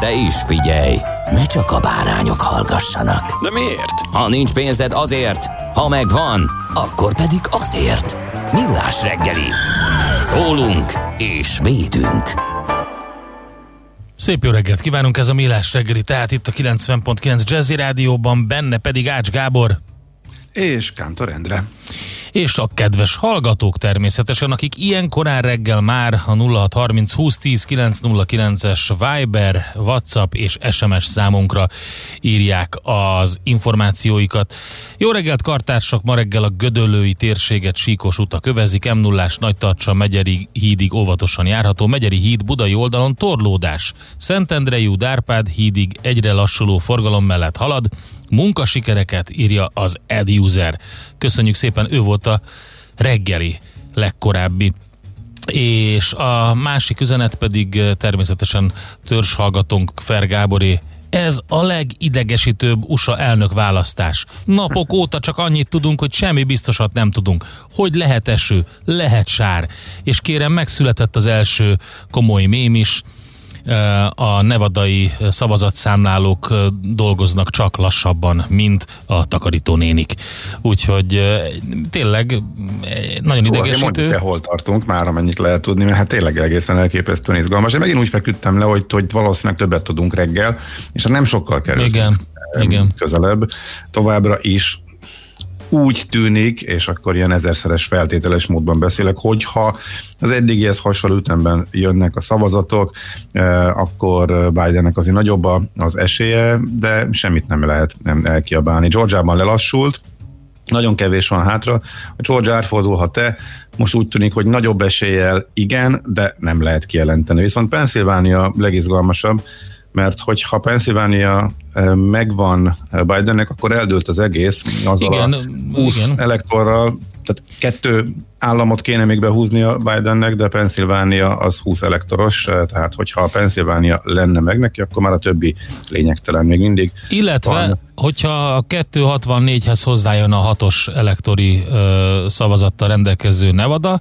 De is figyelj, ne csak a bárányok hallgassanak. De miért? Ha nincs pénzed azért, ha megvan, akkor pedig azért. Millás reggeli. Szólunk és védünk. Szép jó reggelt kívánunk, ez a Millás reggeli, tehát itt a 90.9 Jazzy Rádióban, benne pedig Ács Gábor, És Kántor Endre. És a kedves hallgatók természetesen, akik ilyen korán reggel már a 0630 2010 909-es Viber, WhatsApp és SMS számunkra írják az információikat. Jó reggelt, kartársak! Ma reggel a Gödöllői térséget síkos utak övezik, m 0 nagy tartsa Megyeri hídig óvatosan járható, Megyeri híd budai oldalon torlódás. Szentendrei út hídig egyre lassuló forgalom mellett halad, munkasikereket írja az Ed User. Köszönjük szépen, ő volt a reggeli legkorábbi és a másik üzenet pedig eh, természetesen törzshallgatónk Fer Gáboré. Ez a legidegesítőbb USA elnök választás. Napok óta csak annyit tudunk, hogy semmi biztosat nem tudunk. Hogy lehet eső, lehet sár. És kérem, megszületett az első komoly mém is. Eh, A nevadai szavazatszámlálók eh, dolgoznak csak lassabban, mint a takarítónénik. Úgyhogy eh, tényleg nagyon azért idegesítő. el, hol tartunk már, amennyit lehet tudni, mert hát tényleg egészen elképesztően izgalmas. Én megint úgy feküdtem le, hogy, hogy valószínűleg többet tudunk reggel, és hát nem sokkal kerültünk Igen, igen. közelebb. Továbbra is úgy tűnik, és akkor ilyen ezerszeres feltételes módban beszélek, hogyha az eddigihez hasonló ütemben jönnek a szavazatok, eh, akkor Bidennek azért nagyobb az esélye, de semmit nem lehet nem elkiabálni. Georgiában lelassult, nagyon kevés van hátra. A Georgia átfordulhat-e? Most úgy tűnik, hogy nagyobb eséllyel igen, de nem lehet kijelenteni. Viszont Pennsylvania legizgalmasabb, mert hogyha Pennsylvania megvan Bidennek, akkor eldőlt az egész azzal Igen, a 20 igen. elektorral, tehát kettő államot kéne még behúznia Bidennek, de Pennsylvania az 20 elektoros, eh, tehát hogyha a Pennsylvania lenne meg neki, akkor már a többi lényegtelen még mindig. Illetve, Van. hogyha a 264-hez hozzájön a hatos elektori ö, szavazattal rendelkező Nevada,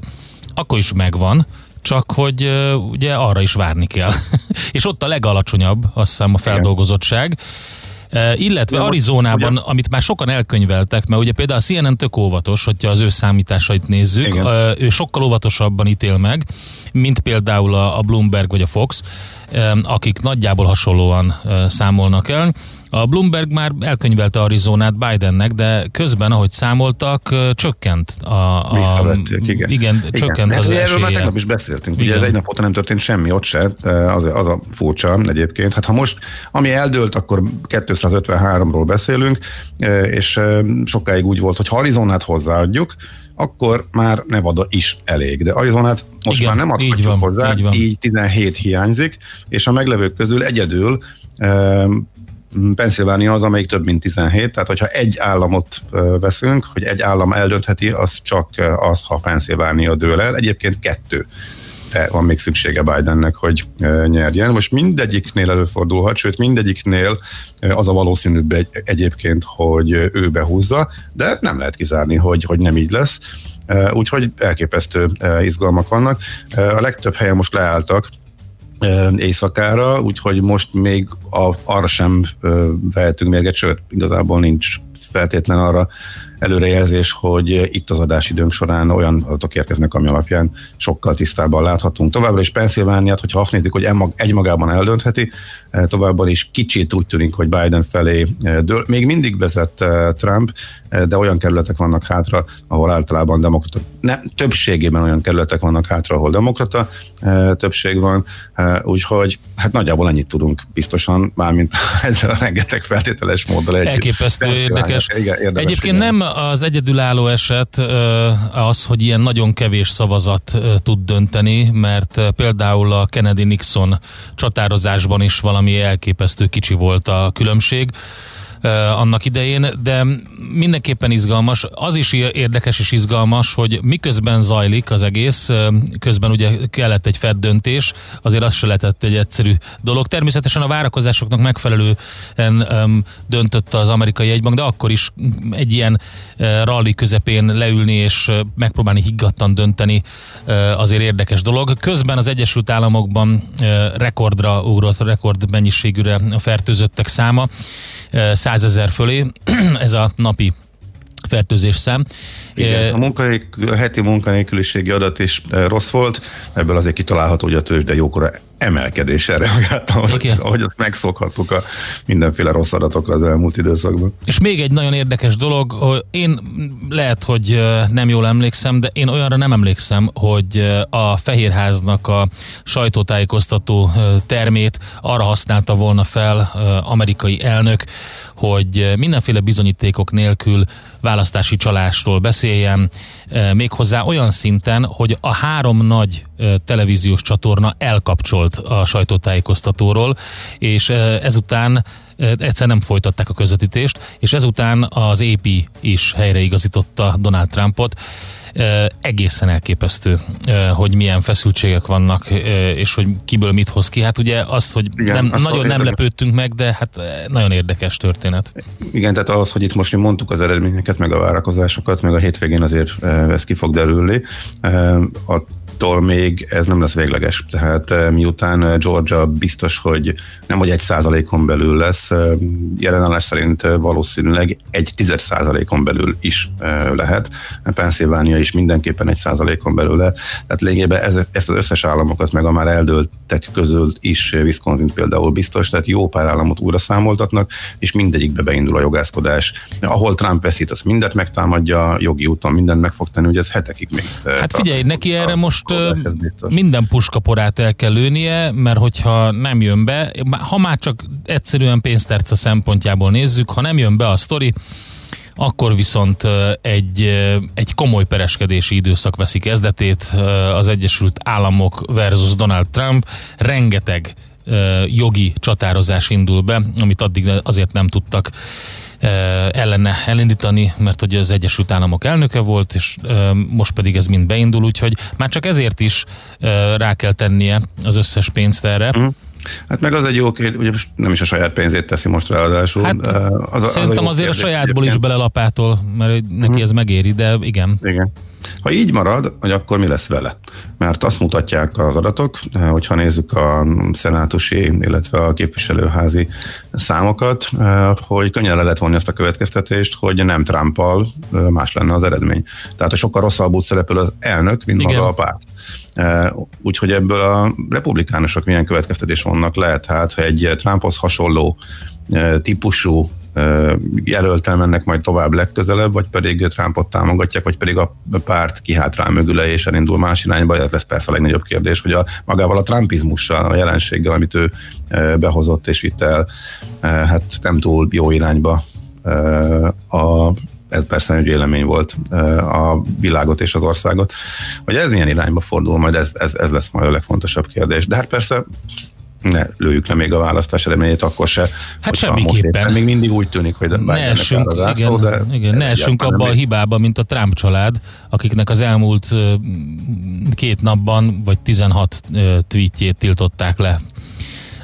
akkor is megvan, csak hogy ugye arra is várni kell. És ott a legalacsonyabb, azt hiszem a feldolgozottság. Illetve Arizonában, ugye- amit már sokan elkönyveltek, mert ugye például a CNN tök óvatos, hogyha az ő számításait nézzük, Igen. ő sokkal óvatosabban ítél meg, mint például a, Bloomberg vagy a Fox, akik nagyjából hasonlóan számolnak el. A Bloomberg már elkönyvelte Arizonát Bidennek, de közben, ahogy számoltak, csökkent a... a igen. Igen, csökkent De az Erről már esélye. tegnap is beszéltünk. Ugye Igen. ez egy nap óta nem történt semmi ott se, az, az a furcsa egyébként. Hát ha most, ami eldőlt, akkor 253-ról beszélünk, és sokáig úgy volt, hogy ha Arizonát hozzáadjuk, akkor már Nevada is elég. De Arizonát most Igen, már nem így adhatjuk van, hozzá, így van. így 17 hiányzik, és a meglevők közül egyedül Pennsylvania az, amelyik több mint 17, tehát hogyha egy államot veszünk, hogy egy állam eldöntheti, az csak az, ha Pennsylvania dől el. Egyébként kettő de van még szüksége Bidennek, hogy nyerjen. Most mindegyiknél előfordulhat, sőt mindegyiknél az a valószínűbb egy, egyébként, hogy ő behúzza, de nem lehet kizárni, hogy, hogy nem így lesz. Úgyhogy elképesztő izgalmak vannak. A legtöbb helyen most leálltak, éjszakára, úgyhogy most még a, arra sem vehetünk mérget, sőt, igazából nincs feltétlen arra előrejelzés, hogy itt az adásidőnk során olyan adatok érkeznek, ami alapján sokkal tisztábban láthatunk. Továbbra is Pennsylvániát, hogyha azt nézzük, hogy emag- egymagában eldöntheti, eh, továbbra is kicsit úgy tűnik, hogy Biden felé eh, dől. Még mindig vezet eh, Trump, de olyan kerületek vannak hátra, ahol általában demokrata, ne, többségében olyan kerületek vannak hátra, ahol demokrata többség van, úgyhogy hát nagyjából ennyit tudunk biztosan, mármint ezzel a rengeteg feltételes móddal együtt. Elképesztő érdekes. igen, érdemes Egyébként nem az egyedülálló eset az, hogy ilyen nagyon kevés szavazat tud dönteni, mert például a Kennedy-Nixon csatározásban is valami elképesztő kicsi volt a különbség annak idején, de mindenképpen izgalmas. Az is érdekes és izgalmas, hogy miközben zajlik az egész, közben ugye kellett egy Fed döntés, azért az se lehetett egy egyszerű dolog. Természetesen a várakozásoknak megfelelően döntött az amerikai jegybank, de akkor is egy ilyen rally közepén leülni és megpróbálni higgadtan dönteni azért érdekes dolog. Közben az Egyesült Államokban rekordra ugrott, rekord mennyiségűre a fertőzöttek száma, ö, 100 ezer fölé, ez a napi fertőzés szám. Igen, a, munkanélkül, a heti munkanélküliségi adat is eh, rossz volt, ebből azért kitalálható, hogy a tőzsde jókora emelkedésre reagáltam, ahogy azt megszokhattuk a mindenféle rossz adatokra az elmúlt időszakban. És még egy nagyon érdekes dolog, hogy én lehet, hogy ö, nem jól emlékszem, de én olyanra nem emlékszem, hogy a Fehérháznak a sajtótájékoztató termét arra használta volna fel amerikai elnök, hogy mindenféle bizonyítékok nélkül választási csalásról beszéljen, méghozzá olyan szinten, hogy a három nagy televíziós csatorna elkapcsolt a sajtótájékoztatóról, és ezután egyszer nem folytatták a közvetítést, és ezután az AP is helyreigazította Donald Trumpot. Egészen elképesztő, hogy milyen feszültségek vannak, és hogy kiből mit hoz ki. Hát ugye az, hogy Igen, nem, nagyon nem érdekes. lepődtünk meg, de hát nagyon érdekes történet. Igen, tehát az, hogy itt most mi mondtuk az eredményeket, meg a várakozásokat, meg a hétvégén azért ez ki fog derülni. Eh, Attól még ez nem lesz végleges. Tehát eh, miután eh, Georgia biztos, hogy nem, hogy egy százalékon belül lesz, eh, jelenállás szerint valószínűleg egy tized százalékon belül is eh, lehet. Pennsylvania is mindenképpen egy százalékon belül lehet. Tehát lényegében ez, ezt az összes államokat, meg a már eldőltek közül is Wisconsin például biztos, tehát jó pár államot újra számoltatnak, és mindegyikbe beindul a jogászkodás. Ahol Trump veszít, az mindent megtámadja, jogi úton mindent meg fog tenni, hogy ez hetekig még. Hát figyelj, neki erre most minden puskaporát el kell lőnie, mert hogyha nem jön be, ha már csak egyszerűen pénzterca szempontjából nézzük, ha nem jön be a sztori, akkor viszont egy, egy komoly pereskedési időszak veszi kezdetét az Egyesült Államok versus Donald Trump. Rengeteg jogi csatározás indul be, amit addig azért nem tudtak ellene elindítani, mert hogy az Egyesült Államok elnöke volt, és most pedig ez mind beindul, úgyhogy már csak ezért is rá kell tennie az összes pénzt erre. Mhm. Hát meg az egy jó kérdés, ugye most nem is a saját pénzét teszi most ráadásul. Hát, az, az Szerintem jó azért a kérdés sajátból is egyébként. belelapától, mert hogy neki ez megéri, de igen. Igen. Ha így marad, hogy akkor mi lesz vele? Mert azt mutatják az adatok, hogyha nézzük a szenátusi, illetve a képviselőházi számokat, hogy könnyen le lehet vonni azt a következtetést, hogy nem Trumpal más lenne az eredmény. Tehát, hogy sokkal rosszabbul szerepel az elnök, mint Igen. maga a párt. Úgyhogy ebből a republikánusok milyen következtetés vannak lehet, hát, ha egy Trumphoz hasonló típusú jelöltel mennek majd tovább legközelebb, vagy pedig Trumpot támogatják, vagy pedig a párt kihátrál mögüle és elindul más irányba. Ez lesz persze a legnagyobb kérdés, hogy a, magával a trumpizmussal, a jelenséggel, amit ő behozott és vitt el, hát nem túl jó irányba a ez persze egy vélemény volt a világot és az országot. Hogy ez milyen irányba fordul, majd ez, ez, ez lesz majd a legfontosabb kérdés. De hát persze ne lőjük le még a választás eredményét, akkor se. Hát semmiképpen. Még mindig úgy tűnik, hogy ne essünk, igen, szó, de igen, ne essünk abba a hibába, mint a Trump család, akiknek az elmúlt két napban, vagy 16 tweetjét tiltották le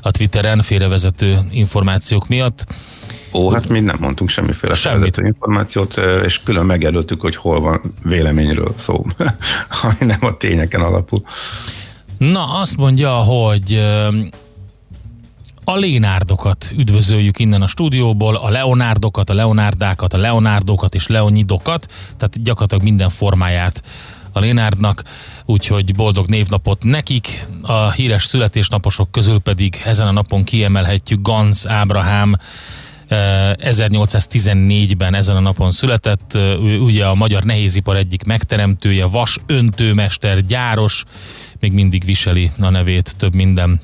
a Twitteren félrevezető információk miatt. Ó, hát mi nem mondtunk semmiféle Semmit. információt, és külön megjelöltük, hogy hol van véleményről szó, ami nem a tényeken alapul. Na, azt mondja, hogy a Lénárdokat üdvözöljük innen a stúdióból, a Leonárdokat, a Leonárdákat, a Leonárdokat és Leonidokat, tehát gyakorlatilag minden formáját a Lénárdnak, úgyhogy boldog névnapot nekik. A híres születésnaposok közül pedig ezen a napon kiemelhetjük Gans Ábrahám, 1814-ben ezen a napon született, ugye a magyar nehézipar egyik megteremtője, vas öntőmester, gyáros, még mindig viseli a nevét több minden.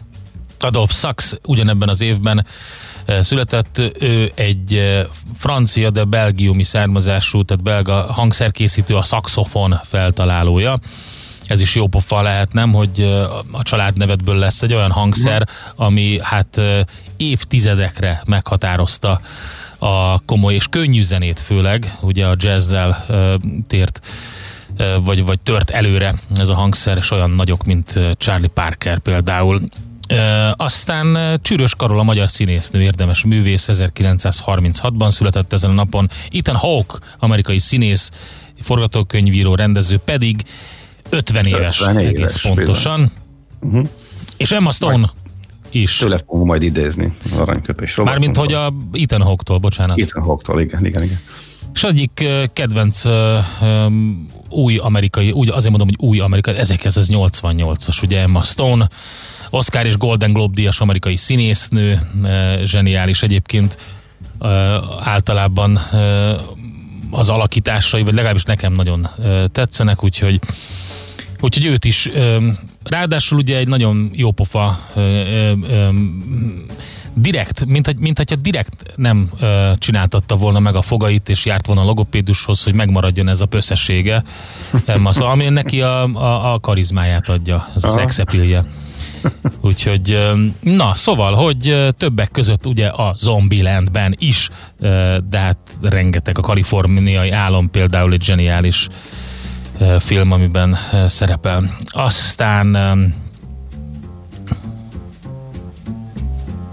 Adolf Sachs ugyanebben az évben született, ő egy francia, de belgiumi származású, tehát belga hangszerkészítő, a szaxofon feltalálója ez is jó pofa lehet, nem, hogy a családnevedből lesz egy olyan hangszer, ami hát évtizedekre meghatározta a komoly és könnyű zenét főleg, ugye a jazzdel tért vagy, vagy tört előre ez a hangszer, és olyan nagyok, mint Charlie Parker például. E, aztán Csűrös Karol, a magyar színésznő, érdemes művész, 1936-ban született ezen a napon. Ethan Hawke, amerikai színész, forgatókönyvíró, rendező pedig 50 éves, 50 éves egész pontosan. Uh-huh. És Emma Stone majd, is. Tőle fogunk majd idézni aranyköpés. Mármint, hogy a Ethan Hawke-tól, bocsánat. Ethan Hawke-tól, igen, igen, igen. És egyik kedvenc új amerikai, úgy azért mondom, hogy új amerikai, 1988-as, ugye Emma Stone, Oscar és Golden Globe díjas amerikai színésznő, zseniális egyébként általában az alakításai, vagy legalábbis nekem nagyon tetszenek, úgyhogy Úgyhogy őt is, ráadásul ugye egy nagyon jó pofa direkt, mint, hogy, mint hogyha direkt nem ö, csináltatta volna meg a fogait, és járt volna a logopédushoz, hogy megmaradjon ez a pösszessége, szóval, ami neki a, a, a karizmáját adja, az a szexepilje. Úgyhogy, na, szóval, hogy többek között ugye a Zombielandben is, de hát rengeteg a kaliforniai álom például egy zseniális film, amiben szerepel. Aztán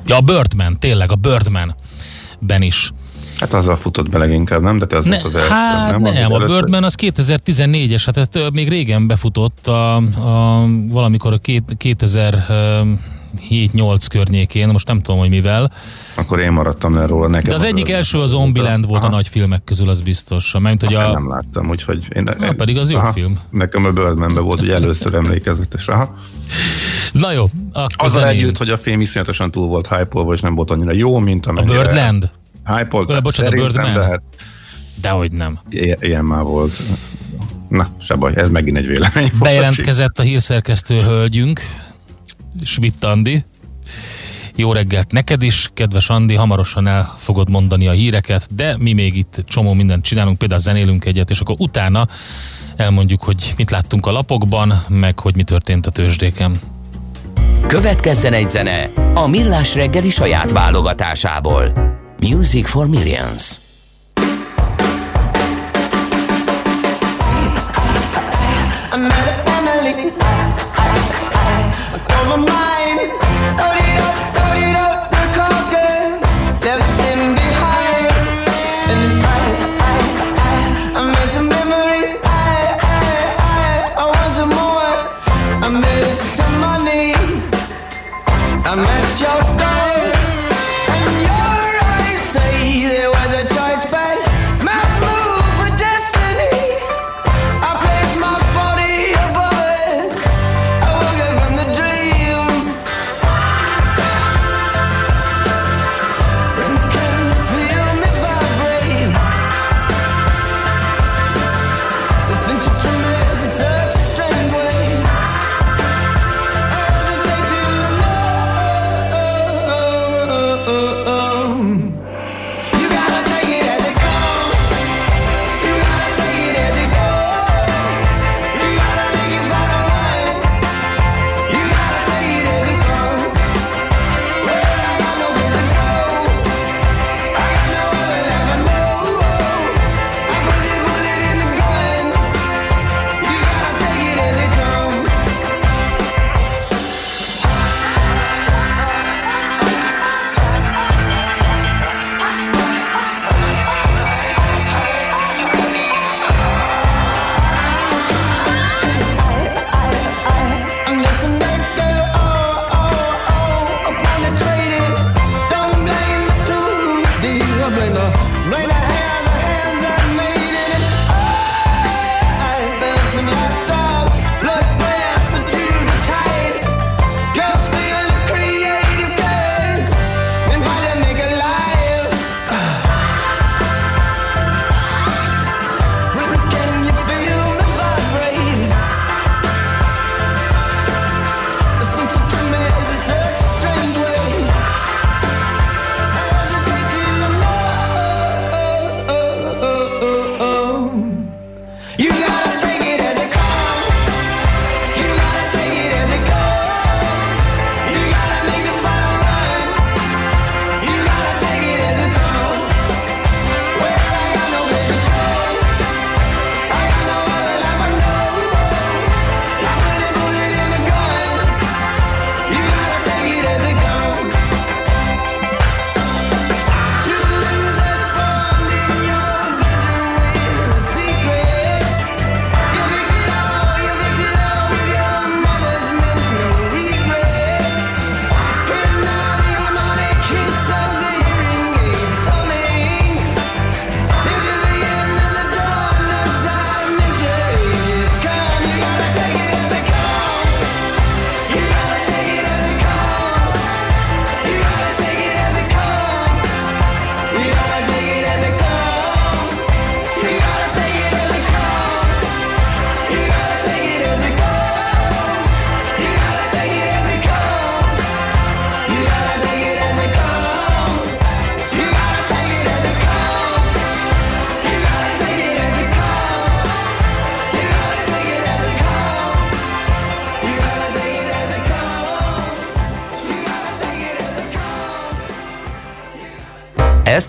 ja, a Birdman, tényleg a Birdman ben is. Hát azzal futott be leginkább, nem? De te az ne, volt az hát nem? nem a Birdman az 2014-es, hát ez még régen befutott, a, a, valamikor a két, 2000 7-8 környékén, most nem tudom, hogy mivel. Akkor én maradtam le róla. Nekem De az, egyik első a Zombieland volt Aha. a nagy filmek közül, az biztos. Mert, hogy a... Nem láttam, úgyhogy... Én, Na, én, pedig az jó aha, film. Nekem a Birdmanben volt, hogy először emlékezetes. Aha. Na jó. Azzal zenén. együtt, hogy a film iszonyatosan túl volt hype és nem volt annyira jó, mint amennyire... A Birdland? hype bocsánat, a Birdman? De hát Dehogy nem. I- ilyen már volt. Na, se baj, ez megint egy vélemény. Bejelentkezett a hírszerkesztő hölgyünk, Schmidt Andi. Jó reggelt neked is, kedves Andi, hamarosan el fogod mondani a híreket, de mi még itt csomó mindent csinálunk, például zenélünk egyet, és akkor utána elmondjuk, hogy mit láttunk a lapokban, meg hogy mi történt a tőzsdéken. Következzen egy zene a Millás reggeli saját válogatásából. Music for Millions. Ezt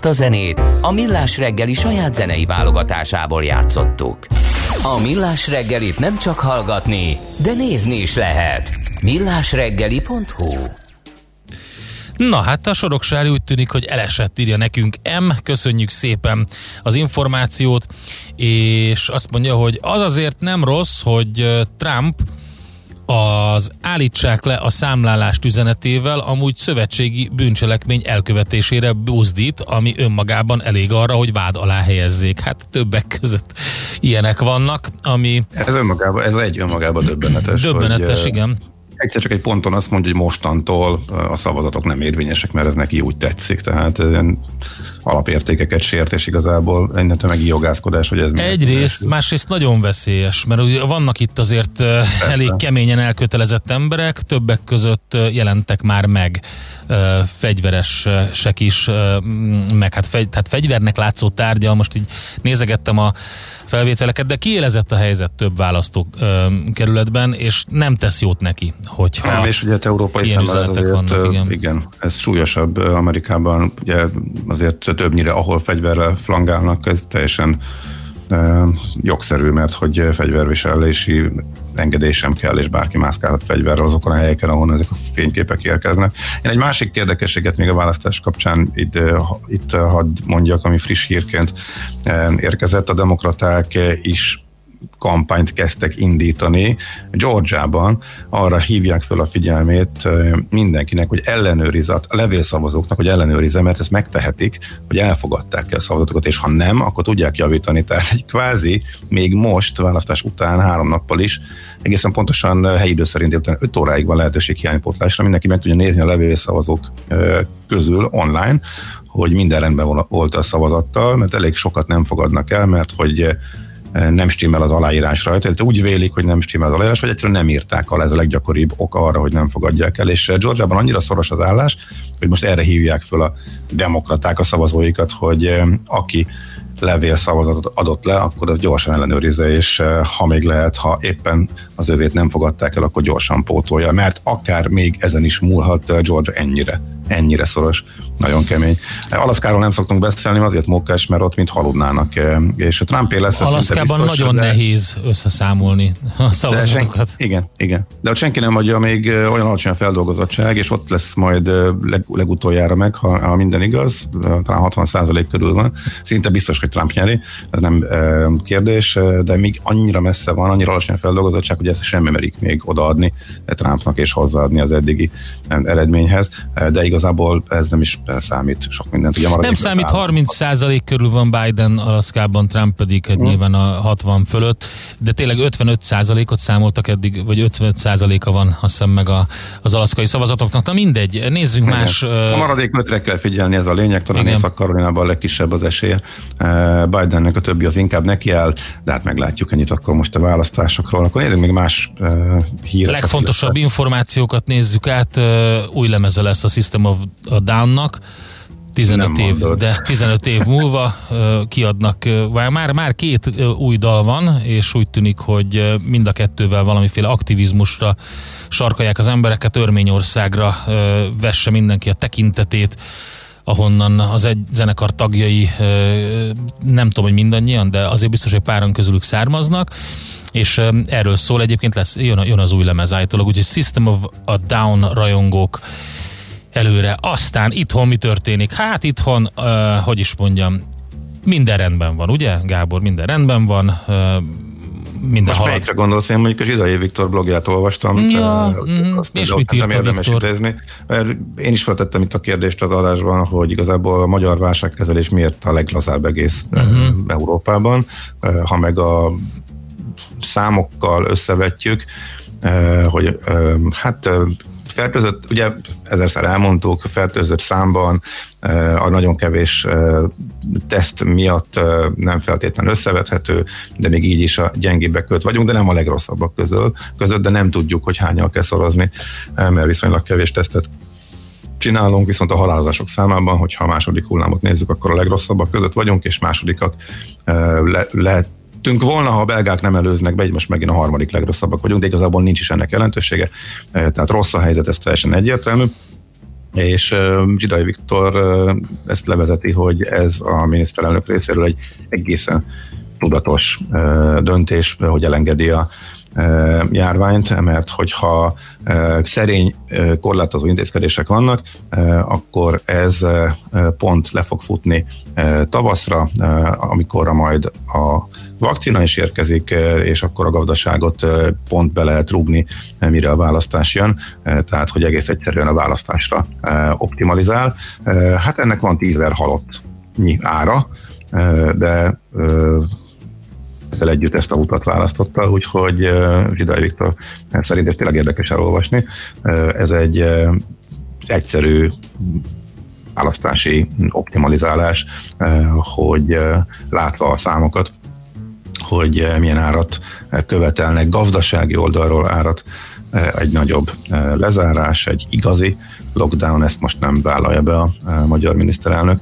a zenét a Millás reggeli saját zenei válogatásából játszottuk. A Millás reggelit nem csak hallgatni, de nézni is lehet. millásreggeli.hu Na hát a Soroksári úgy tűnik, hogy elesett írja nekünk M, köszönjük szépen az információt, és azt mondja, hogy az azért nem rossz, hogy Trump az állítsák le a számlálást üzenetével amúgy szövetségi bűncselekmény elkövetésére buzdít, ami önmagában elég arra, hogy vád alá helyezzék. Hát többek között ilyenek vannak, ami... Ez önmagában, ez egy önmagában döbbenetes. Döbbenetes, hogy, igen egyszer csak egy ponton azt mondja, hogy mostantól a szavazatok nem érvényesek, mert ez neki úgy tetszik. Tehát ilyen alapértékeket sért, és igazából innentől meg jogászkodás, hogy ez Egyrészt, másrészt nagyon veszélyes, mert ugye vannak itt azért Persze. elég keményen elkötelezett emberek, többek között jelentek már meg fegyveresek is, meg hát, fegy, hát fegyvernek látszó tárgya, most így nézegettem a felvételeket, de kiélezett a helyzet több választókerületben, és nem tesz jót neki, hogyha nem, és ugye hát európai szemmel ez azért, vannak, igen. igen. ez súlyosabb Amerikában, ugye azért többnyire, ahol fegyverrel flangálnak, ez teljesen jogszerű, mert hogy fegyverviselési engedély sem kell, és bárki mászkálhat fegyverrel azokon a helyeken, ahol ezek a fényképek érkeznek. Én egy másik érdekességet még a választás kapcsán itt, itt hadd mondjak, ami friss hírként érkezett. A demokraták is kampányt kezdtek indítani Georgiában, arra hívják fel a figyelmét mindenkinek, hogy ellenőriz, a levélszavazóknak, hogy ellenőrizze, mert ezt megtehetik, hogy elfogadták el a szavazatokat, és ha nem, akkor tudják javítani. Tehát egy kvázi még most, választás után három nappal is, egészen pontosan helyi idő szerint délután 5 óráig van lehetőség hiánypótlásra, mindenki meg tudja nézni a levélszavazók közül online, hogy minden rendben volt a szavazattal, mert elég sokat nem fogadnak el, mert hogy nem stimmel az aláírás rajta, tehát úgy vélik, hogy nem stimmel az aláírás, vagy egyszerűen nem írták alá, ez a leggyakoribb ok arra, hogy nem fogadják el. És Georgiában annyira szoros az állás, hogy most erre hívják föl a demokraták a szavazóikat, hogy aki levél szavazatot adott le, akkor az gyorsan ellenőrizze, és ha még lehet, ha éppen az övét nem fogadták el, akkor gyorsan pótolja, mert akár még ezen is múlhat Georgia ennyire ennyire szoros, nagyon kemény. Alaszkáról nem szoktunk beszélni, azért mókás, mert ott mint haludnának, és a Trumpé lesz Alaszkában biztos, nagyon de... nehéz összeszámolni a szavazatokat. Sen, igen, igen. De ott senki nem adja még olyan alacsony a feldolgozottság, és ott lesz majd leg, legutoljára meg, ha, ha minden igaz, talán 60 körül van. Szinte biztos, hogy Trump nyeri, ez nem kérdés, de még annyira messze van, annyira alacsony a feldolgozottság, hogy ezt semmi merik még odaadni Trumpnak és hozzáadni az eddigi eredményhez, de igaz igazából ez nem is számít sok mindent. Ugye nem számít, 30 százalék körül van Biden Alaszkában, Trump pedig hmm. nyilván a 60 fölött, de tényleg 55 százalékot számoltak eddig, vagy 55 százaléka van azt hiszem meg a, az alaszkai szavazatoknak. Na mindegy, nézzünk Igen. más... A maradék ötre kell figyelni, ez a lényeg, talán Észak-Karolinában a legkisebb az esélye. Bidennek a többi az inkább neki áll, de hát meglátjuk ennyit akkor most a választásokról. Akkor nézzük még más híreket. Legfontosabb információkat nézzük át. Új lemeze lesz a System of a Down-nak, 15 év, de 15 év múlva kiadnak, már, már két új dal van, és úgy tűnik, hogy mind a kettővel valamiféle aktivizmusra sarkalják az embereket, Örményországra vesse mindenki a tekintetét, ahonnan az egy zenekar tagjai, nem tudom, hogy mindannyian, de azért biztos, hogy páran közülük származnak, és erről szól egyébként lesz, jön, jön az új lemez állítólag, úgyhogy System of a Down rajongók előre. Aztán itthon mi történik? Hát itthon, hogy is mondjam, minden rendben van, ugye Gábor? Minden rendben van. Uh, minden Most halad. melyikre gondolsz? Én mondjuk a Zsidai Viktor blogját olvastam. Ja, te, mm, és mit írt érdemes Viktor? idézni. Én is feltettem itt a kérdést az adásban, hogy igazából a magyar válságkezelés miért a leglazább egész uh-huh. Európában. Ha meg a számokkal összevetjük, hogy hát fertőzött, ugye ezerszer elmondtuk, fertőzött számban a nagyon kevés teszt miatt nem feltétlenül összevethető, de még így is a gyengébbek között vagyunk, de nem a legrosszabbak közül, között, de nem tudjuk, hogy hányan kell szorozni, mert viszonylag kevés tesztet csinálunk, viszont a halálozások számában, hogyha a második hullámot nézzük, akkor a legrosszabbak között vagyunk, és másodikak le, lehet lettünk volna, ha a belgák nem előznek be, így most megint a harmadik legrosszabbak vagyunk, de igazából nincs is ennek jelentősége, eh, tehát rossz a helyzet, ez teljesen egyértelmű. és Zsidai Viktor ezt levezeti, hogy ez a miniszterelnök részéről egy egészen tudatos döntés, hogy elengedi a járványt, mert hogyha szerény korlátozó intézkedések vannak, akkor ez pont le fog futni tavaszra, amikor majd a vakcina is érkezik, és akkor a gazdaságot pont be lehet rúgni, mire a választás jön, tehát hogy egész egyszerűen a választásra optimalizál. Hát ennek van tízver halottnyi ára, de ezzel együtt ezt a utat választotta, úgyhogy Zsidai Viktor szerint ez tényleg érdekes elolvasni. Ez egy egyszerű választási optimalizálás, hogy látva a számokat, hogy milyen árat követelnek, gazdasági oldalról árat egy nagyobb lezárás, egy igazi lockdown, ezt most nem vállalja be a magyar miniszterelnök,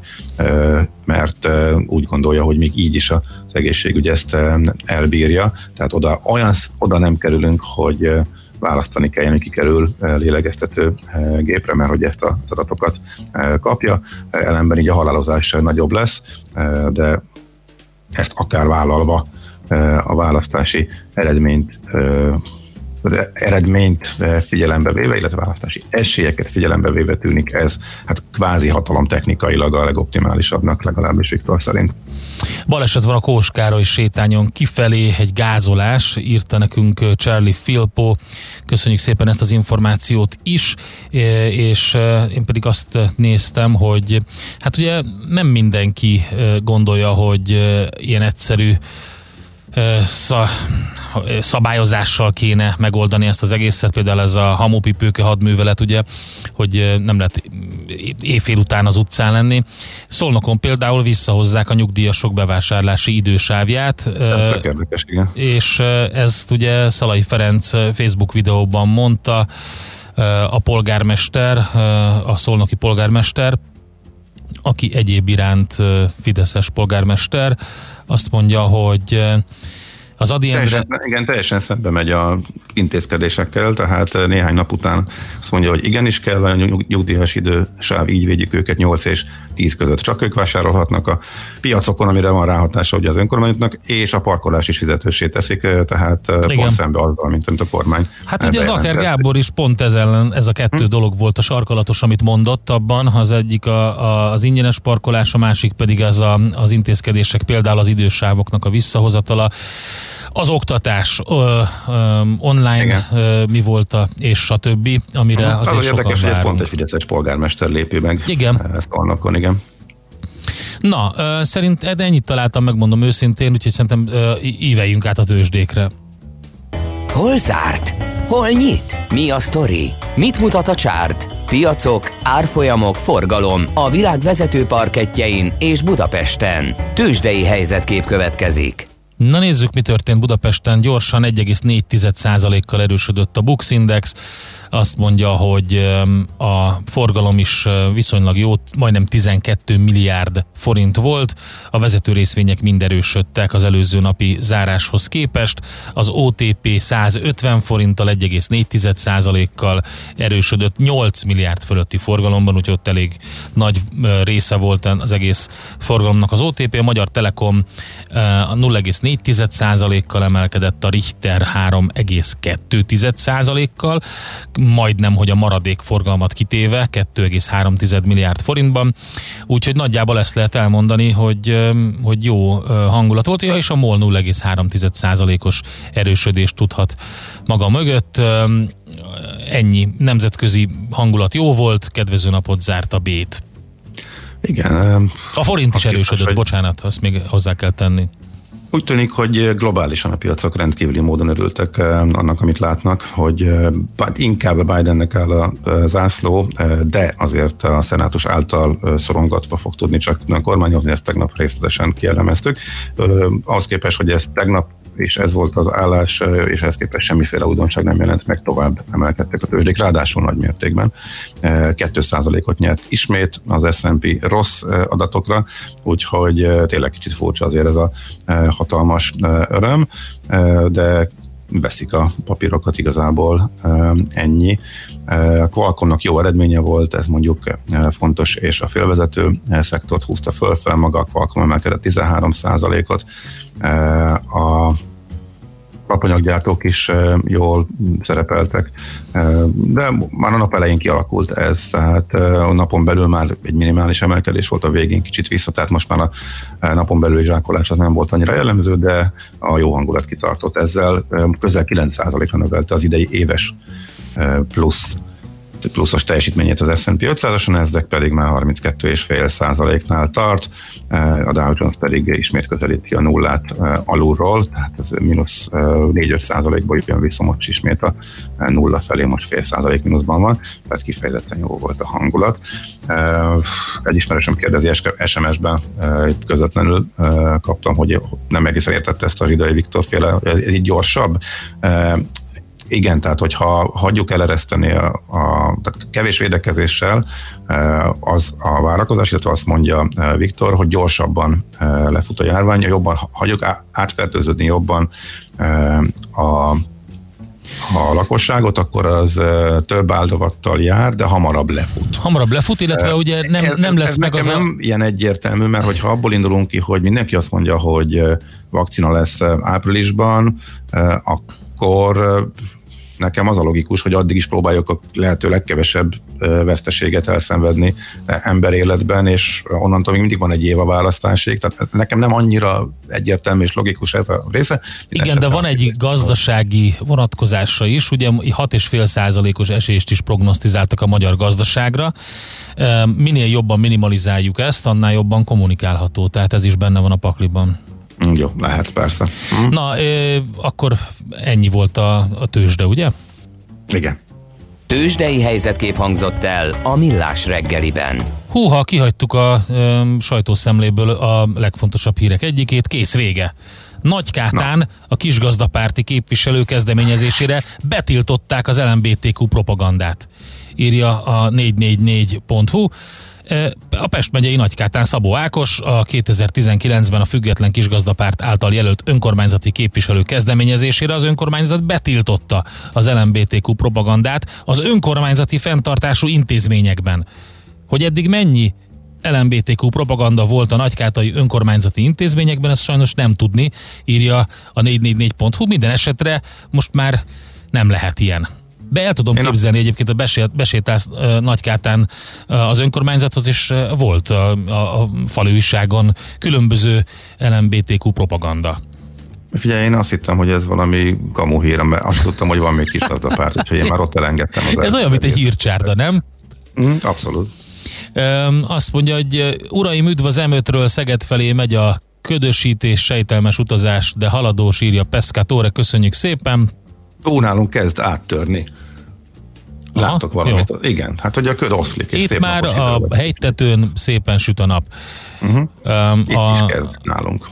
mert úgy gondolja, hogy még így is az egészségügy ezt elbírja, tehát oda, olyan, oda nem kerülünk, hogy választani kelljen, hogy kikerül lélegeztető gépre, mert hogy ezt az adatokat kapja. Ellenben így a halálozás nagyobb lesz, de ezt akár vállalva a választási eredményt eredményt eh, figyelembe véve, illetve választási esélyeket figyelembe véve tűnik ez hát kvázi hatalom technikailag a legoptimálisabbnak, legalábbis Viktor szerint. Baleset van a Kóskároly sétányon kifelé, egy gázolás, írta nekünk eh, Charlie Filpo. Köszönjük szépen ezt az információt is, eh, és én pedig azt néztem, hogy hát ugye nem mindenki gondolja, hogy ilyen egyszerű szabályozással kéne megoldani ezt az egészet, például ez a hamupipőke hadművelet, ugye, hogy nem lehet éjfél után az utcán lenni. Szolnokon például visszahozzák a nyugdíjasok bevásárlási idősávját. érdekes, igen. És ezt ugye Szalai Ferenc Facebook videóban mondta, a polgármester, a szolnoki polgármester, aki egyéb iránt Fideszes polgármester, azt mondja, hogy az Adi teljesen, Igen, teljesen szembe megy a intézkedésekkel, tehát eh, néhány nap után azt mondja, hogy igenis kell a nyugdíjas idősáv, így védjük őket 8 és 10 között. Csak ők vásárolhatnak a piacokon, amire van ráhatása ugye az önkormányzatnak, és a parkolás is fizetősé teszik, eh, tehát eh, Igen. pont szembe azzal, mint amit a kormány. Hát ugye az Aker Gábor is pont ez ellen, ez a kettő hm? dolog volt a sarkalatos, amit mondott abban, az egyik a, a, az ingyenes parkolás, a másik pedig az a, az intézkedések, például az idősávoknak a visszahozatala. Az oktatás ö, ö, online ö, mi volt, a, és a többi, amire Aha, azért az sokan érdekes, hogy ez pont egy fideszes polgármester lépi meg. Igen. Ezt annakon, igen. Na, ö, szerint ennyit találtam, megmondom őszintén, úgyhogy szerintem ö, íveljünk át a tőzsdékre. Hol zárt? Hol nyit? Mi a sztori? Mit mutat a csárt? Piacok, árfolyamok, forgalom a világ vezető parketjein és Budapesten. Tőzsdei helyzetkép következik. Na nézzük, mi történt Budapesten. Gyorsan 1,4%-kal erősödött a Bux Index, azt mondja, hogy a forgalom is viszonylag jó, majdnem 12 milliárd forint volt, a vezető részvények mind erősödtek az előző napi záráshoz képest, az OTP 150 forinttal 1,4%-kal erősödött 8 milliárd fölötti forgalomban, úgyhogy ott elég nagy része volt az egész forgalomnak az OTP, a Magyar Telekom 0,4%-kal emelkedett, a Richter 3,2%-kal, majdnem, hogy a maradék forgalmat kitéve 2,3 milliárd forintban, úgyhogy nagyjából ezt lehet elmondani, hogy, hogy jó hangulat volt, ja, és a MOL 0,3 os erősödést tudhat maga mögött. Ennyi nemzetközi hangulat jó volt, kedvező napot zárt a bét. Igen. A forint is erősödött, bocsánat, azt még hozzá kell tenni. Úgy tűnik, hogy globálisan a piacok rendkívüli módon örültek eh, annak, amit látnak, hogy eh, inkább Bidennek áll a zászló, eh, de azért a szenátus által szorongatva fog tudni csak kormányozni, ezt tegnap részletesen kielemeztük. Ahhoz képest, hogy ez tegnap és ez volt az állás, és ehhez képest semmiféle újdonság nem jelent meg, tovább emelkedtek a tőzsdék, ráadásul nagy mértékben. 2%-ot nyert ismét az S&P rossz adatokra, úgyhogy tényleg kicsit furcsa azért ez a hatalmas öröm, de veszik a papírokat igazából ennyi. A Qualcommnak jó eredménye volt, ez mondjuk fontos, és a félvezető szektort húzta fölfel, maga a Qualcomm emelkedett 13%-ot. A lapanyaggyártók is jól szerepeltek, de már a nap elején kialakult ez, tehát a napon belül már egy minimális emelkedés volt, a végén kicsit vissza, tehát most már a napon belül zsákolás az nem volt annyira jellemző, de a jó hangulat kitartott ezzel, közel 9%-ra növelte az idei éves plusz pluszos teljesítményét az S&P 500-as, a Nasdaq pedig már 32,5 százaléknál tart, a Dow Jones pedig ismét közelíti a nullát alulról, tehát ez mínusz 4-5 százalékból jön vissza most ismét a nulla felé, most fél százalék mínuszban van, tehát kifejezetten jó volt a hangulat. Egy ismerősöm kérdezi SMS-ben, közvetlenül kaptam, hogy nem egészen értette ezt a Zsidai Viktor féle, ez így gyorsabb, igen, tehát hogyha hagyjuk elereszteni a, a tehát kevés védekezéssel e, az a várakozás, illetve azt mondja e, Viktor, hogy gyorsabban e, lefut a járvány, jobban hagyjuk átfertőződni jobban a a lakosságot, akkor az több áldovattal jár, de hamarabb lefut. Hamarabb lefut, illetve ugye nem, nem lesz ez meg az a... nem ilyen egyértelmű, mert hogyha abból indulunk ki, hogy mindenki azt mondja, hogy vakcina lesz áprilisban, akkor nekem az a logikus, hogy addig is próbáljuk a lehető legkevesebb veszteséget elszenvedni ember életben, és onnantól még mindig van egy év a választásig, tehát nekem nem annyira egyértelmű és logikus ez a része. Igen, de van egy gazdasági vonatkozása is, ugye 6,5 százalékos esélyt is prognosztizáltak a magyar gazdaságra. Minél jobban minimalizáljuk ezt, annál jobban kommunikálható, tehát ez is benne van a pakliban. Jó, lehet persze. Hm. Na, ö, akkor ennyi volt a, a tőzsde, ugye? Igen. Tőzsdei helyzetkép hangzott el a Millás reggeliben. Húha, kihagytuk a ö, sajtószemléből a legfontosabb hírek egyikét, kész vége. Nagykátán Na. a kisgazdapárti képviselő kezdeményezésére betiltották az LMBTQ propagandát, írja a 444.hu. A Pest megyei Nagykátán Szabó Ákos a 2019-ben a Független Kisgazdapárt által jelölt önkormányzati képviselő kezdeményezésére az önkormányzat betiltotta az LMBTQ propagandát az önkormányzati fenntartású intézményekben. Hogy eddig mennyi LMBTQ propaganda volt a nagykátai önkormányzati intézményekben, ezt sajnos nem tudni, írja a 444.hu. Minden esetre most már nem lehet ilyen. Be el tudom Én képzelni a... egyébként, a besét, besétálsz uh, Nagykátán uh, az önkormányzathoz, és uh, volt a, a, a falőiságon különböző LMBTQ propaganda. Figyelj, én azt hittem, hogy ez valami kamu hír, mert azt tudtam, hogy van még kis az a párt, úgyhogy én már ott elengedtem az Ez olyan, mint egy hírcsárda, nem? Mm, abszolút. Um, azt mondja, hogy uraim, üdv az M5-ről Szeged felé megy a ködösítés, sejtelmes utazás, de haladós írja Pescatore, köszönjük szépen. Tónálunk kezd áttörni. Aha, Látok valamit. Jó. Igen, hát hogy a köd oszlik. És Itt már a hegytetőn szépen süt a nap. Uh-huh. Um, Itt a... is kezd nálunk.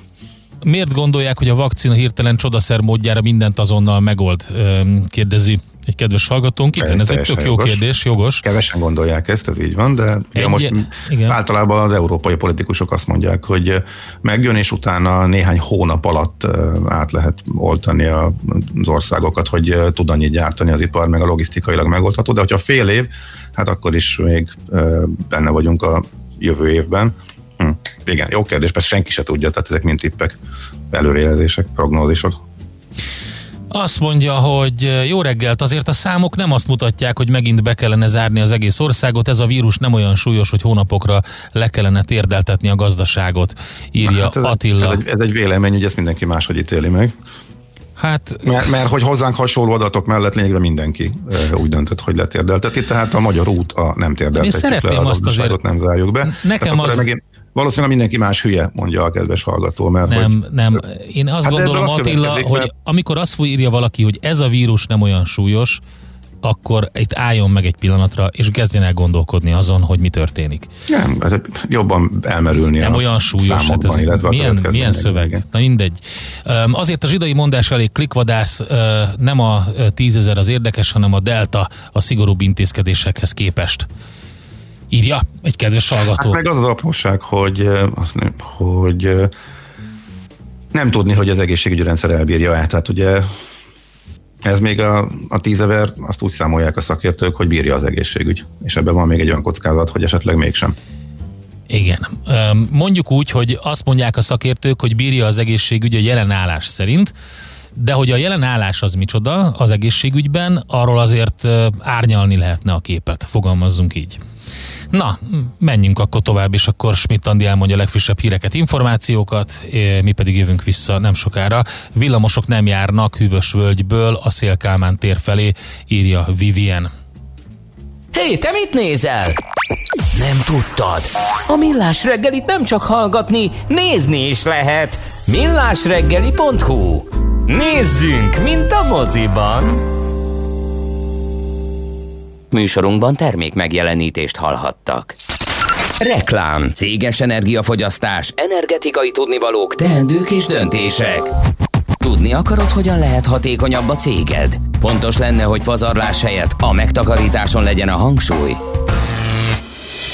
Miért gondolják, hogy a vakcina hirtelen csodaszer módjára mindent azonnal megold? Kérdezi egy kedves hallgatónk. Igen, ez egy tök jó jogos. kérdés, jogos. Kevesen gondolják ezt, ez így van, de egy, most igen. általában az európai politikusok azt mondják, hogy megjön, és utána néhány hónap alatt át lehet oltani az országokat, hogy tud annyit gyártani az ipar, meg a logisztikailag megoldható, de hogyha fél év, hát akkor is még benne vagyunk a jövő évben. Hm. Igen, jó kérdés, persze senki se tudja, tehát ezek mind tippek, előrejelzések, prognózisok. Azt mondja, hogy jó reggelt, azért a számok nem azt mutatják, hogy megint be kellene zárni az egész országot, ez a vírus nem olyan súlyos, hogy hónapokra le kellene térdeltetni a gazdaságot, írja hát ez Attila. Egy, ez, egy, ez egy vélemény, hogy ezt mindenki máshogy ítéli meg. Hát, mert, mert hogy hozzánk hasonló adatok mellett lényegben mindenki úgy döntött, hogy letérdelteti, tehát a magyar út a nem térdeltetjük le, a azt azért, nem zárjuk be. Nekem az... Megint, Valószínűleg mindenki más hülye, mondja a kedves hallgató. Mert nem, hogy, nem. Én azt hát gondolom, Attila, hogy mert... amikor azt írja valaki, hogy ez a vírus nem olyan súlyos, akkor itt álljon meg egy pillanatra, és kezdjen el gondolkodni azon, hogy mi történik. Nem, hát jobban elmerülni Nem olyan súlyos, hát ez milyen, milyen szöveg. Igen. Na mindegy. Azért a zsidai mondás elég klikvadász, nem a tízezer az érdekes, hanem a delta a szigorúbb intézkedésekhez képest írja egy kedves hallgató. Hát meg az az apróság, hogy, hogy nem tudni, hogy az egészségügyi rendszer elbírja el. Tehát ugye Ez még a, a tízever, azt úgy számolják a szakértők, hogy bírja az egészségügy. És ebben van még egy olyan kockázat, hogy esetleg mégsem. Igen. Mondjuk úgy, hogy azt mondják a szakértők, hogy bírja az egészségügy a jelen állás szerint, de hogy a jelen állás az micsoda az egészségügyben, arról azért árnyalni lehetne a képet, fogalmazzunk így. Na, menjünk akkor tovább, és akkor Schmidt Andi elmondja a legfrissebb híreket, információkat, mi pedig jövünk vissza nem sokára. Villamosok nem járnak Hűvös völgyből a Szélkálmán tér felé, írja Vivien. Hé, te mit nézel? Nem tudtad? A Millás reggelit nem csak hallgatni, nézni is lehet. millásreggeli.hu Nézzünk, mint a moziban! Műsorunkban termék megjelenítést hallhattak. Reklám, céges energiafogyasztás, energetikai tudnivalók, teendők és döntések. Tudni akarod, hogyan lehet hatékonyabb a céged? Fontos lenne, hogy pazarlás helyett a megtakarításon legyen a hangsúly.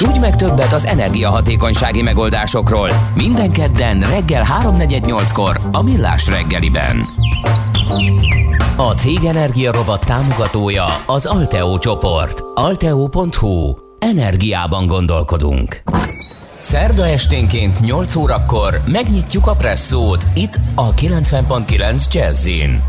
Tudj meg többet az energiahatékonysági megoldásokról. Minden kedden reggel 3.48-kor a Millás reggeliben. A Cég Energia Robot támogatója az Alteo csoport. Alteo.hu. Energiában gondolkodunk. Szerda esténként 8 órakor megnyitjuk a presszót itt a 90.9 Jazzin.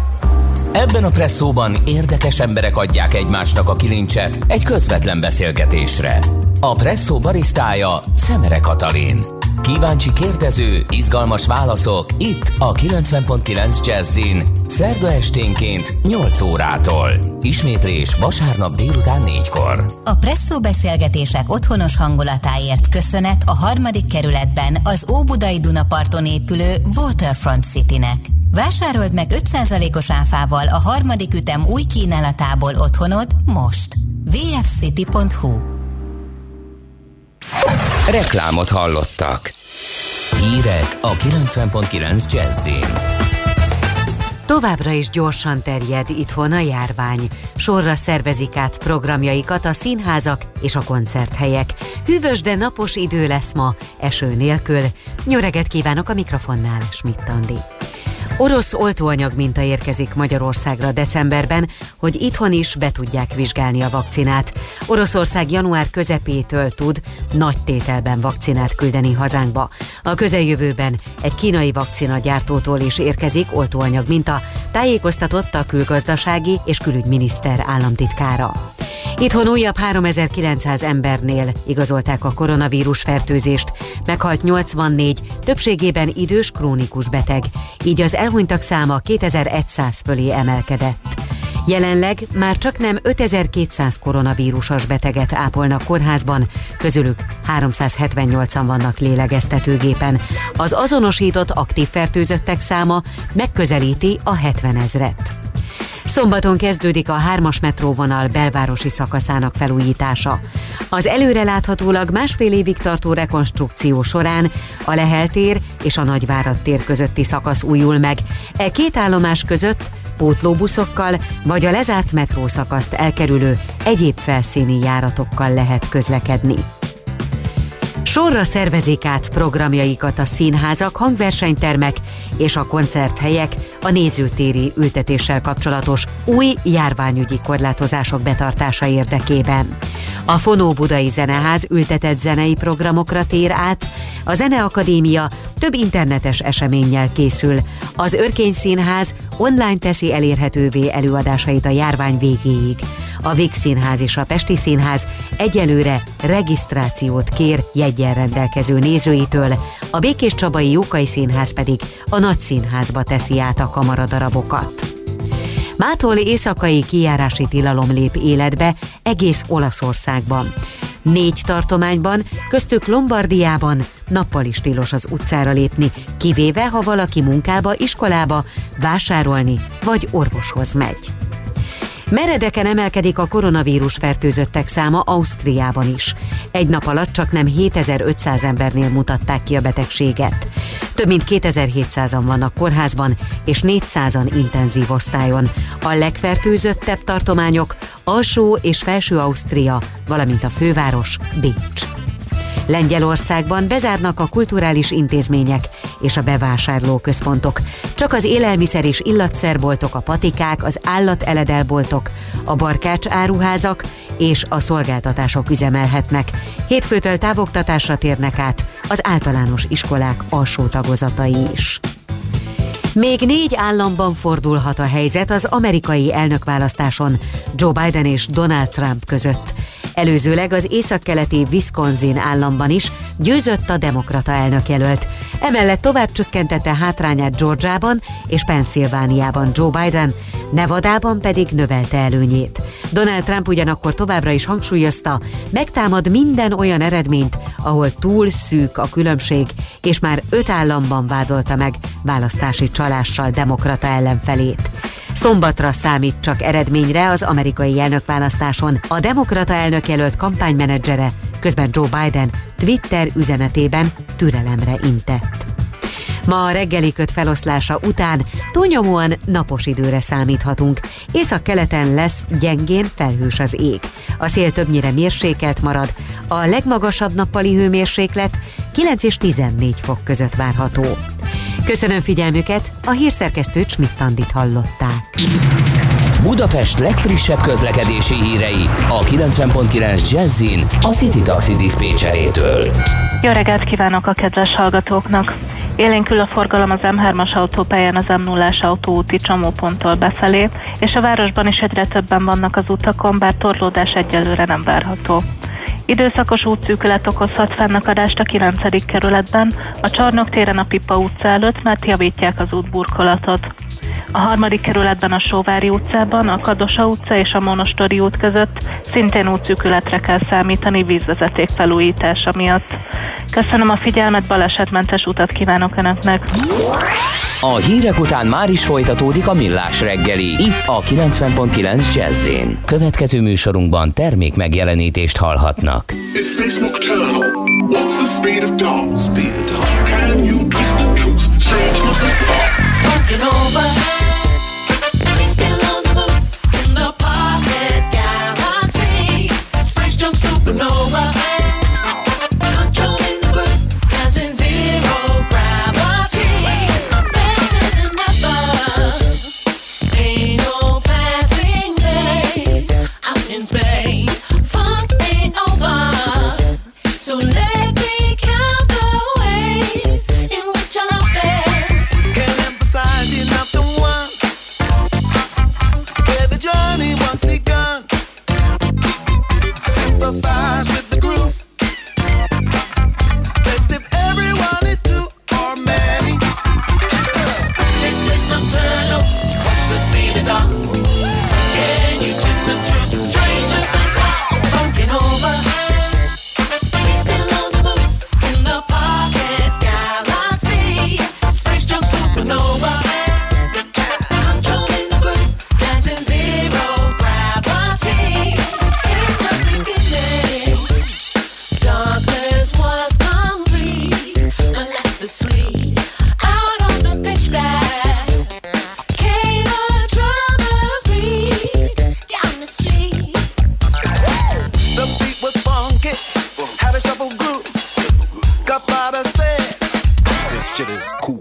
Ebben a presszóban érdekes emberek adják egymásnak a kilincset egy közvetlen beszélgetésre. A presszó barisztája Szemere Katalin. Kíváncsi kérdező, izgalmas válaszok itt a 90.9 Jazzin. Szerda esténként 8 órától. Ismétlés vasárnap délután 4-kor. A Presszó beszélgetések otthonos hangulatáért köszönet a harmadik kerületben az Óbudai Dunaparton épülő Waterfront Citynek. Vásárold meg 5%-os áfával a harmadik ütem új kínálatából otthonod most. vfcity.hu Reklámot hallottak. Hírek a 90.9 Jazzin. Továbbra is gyorsan terjed itthon a járvány. Sorra szervezik át programjaikat a színházak és a koncerthelyek. Hűvös, de napos idő lesz ma, eső nélkül. Nyöreget kívánok a mikrofonnál, Schmidt Andi. Orosz oltóanyag minta érkezik Magyarországra decemberben, hogy itthon is be tudják vizsgálni a vakcinát. Oroszország január közepétől tud nagy tételben vakcinát küldeni hazánkba. A közeljövőben egy kínai vakcina gyártótól is érkezik oltóanyag minta, tájékoztatott a külgazdasági és külügyminiszter államtitkára. Itthon újabb 3900 embernél igazolták a koronavírus fertőzést, meghalt 84, többségében idős krónikus beteg, így az elhunytak száma 2100 fölé emelkedett. Jelenleg már csak nem 5200 koronavírusos beteget ápolnak kórházban, közülük 378-an vannak lélegeztetőgépen. Az azonosított aktív fertőzöttek száma megközelíti a 70 ezret. Szombaton kezdődik a hármas metróvonal belvárosi szakaszának felújítása. Az előreláthatólag másfél évig tartó rekonstrukció során a Lehel tér és a Nagyvárad tér közötti szakasz újul meg. E két állomás között pótlóbuszokkal vagy a lezárt metrószakaszt elkerülő egyéb felszíni járatokkal lehet közlekedni. Sorra szervezik át programjaikat a színházak, hangversenytermek és a koncerthelyek a nézőtéri ültetéssel kapcsolatos új járványügyi korlátozások betartása érdekében. A Fonó Budai Zeneház ültetett zenei programokra tér át, a Zeneakadémia több internetes eseménnyel készül. Az Örkény Színház online teszi elérhetővé előadásait a járvány végéig. A Vix Színház és a Pesti Színház egyelőre regisztrációt kér jegyen rendelkező nézőitől, a Békés Csabai Jókai Színház pedig a Nagy Színházba teszi át a kamaradarabokat. Mától éjszakai kijárási tilalom lép életbe egész Olaszországban. Négy tartományban, köztük Lombardiában nappal is tilos az utcára lépni, kivéve ha valaki munkába, iskolába, vásárolni vagy orvoshoz megy. Meredeken emelkedik a koronavírus fertőzöttek száma Ausztriában is. Egy nap alatt csak nem 7500 embernél mutatták ki a betegséget. Több mint 2700-an vannak kórházban, és 400-an intenzív osztályon. A legfertőzöttebb tartományok Alsó és Felső Ausztria, valamint a főváros Bécs. Lengyelországban bezárnak a kulturális intézmények és a bevásárlóközpontok. Csak az élelmiszer és illatszerboltok, a patikák, az állateledelboltok, a barkács áruházak és a szolgáltatások üzemelhetnek. Hétfőtől távoktatásra térnek át az általános iskolák alsó tagozatai is. Még négy államban fordulhat a helyzet az amerikai elnökválasztáson Joe Biden és Donald Trump között. Előzőleg az északkeleti Wisconsin államban is győzött a demokrata elnökjelölt. Emellett tovább csökkentette hátrányát Georgiában és Pennsylvániában Joe Biden, Nevadában pedig növelte előnyét. Donald Trump ugyanakkor továbbra is hangsúlyozta, megtámad minden olyan eredményt, ahol túl szűk a különbség, és már öt államban vádolta meg választási csalással demokrata ellenfelét. Szombatra számít csak eredményre az amerikai elnökválasztáson a demokrata elnök jelölt kampánymenedzsere, közben Joe Biden Twitter üzenetében türelemre intett. Ma a reggeli köt feloszlása után túlnyomóan napos időre számíthatunk. Észak-keleten lesz gyengén felhős az ég. A szél többnyire mérsékelt marad, a legmagasabb nappali hőmérséklet 9 és 14 fok között várható. Köszönöm figyelmüket, a hírszerkesztő Csmittandit hallották. Budapest legfrissebb közlekedési hírei a 90.9 Jazzin a City Taxi Dispécsejétől. Jó reggelt kívánok a kedves hallgatóknak! Élénkül a forgalom az M3-as autópályán az m 0 autóúti csomóponttól befelé, és a városban is egyre többen vannak az utakon, bár torlódás egyelőre nem várható. Időszakos útszűkület okozhat fennakadást a 9. kerületben, a Csarnok téren a Pipa utca előtt, mert javítják az útburkolatot. A harmadik kerületben a Sóvári utcában, a Kadosa utca és a Monostori út között szintén útszűkületre kell számítani vízvezeték felújítása miatt. Köszönöm a figyelmet, balesetmentes utat kívánok Önöknek! A hírek után már is folytatódik a millás reggeli, itt a 90.9 jazz Következő műsorunkban termék megjelenítést hallhatnak. It's Space Nocturnal. What's the speed of dawn? Speed of dawn. Can you twist the truth? Strangeness thought. working over. shit is cool.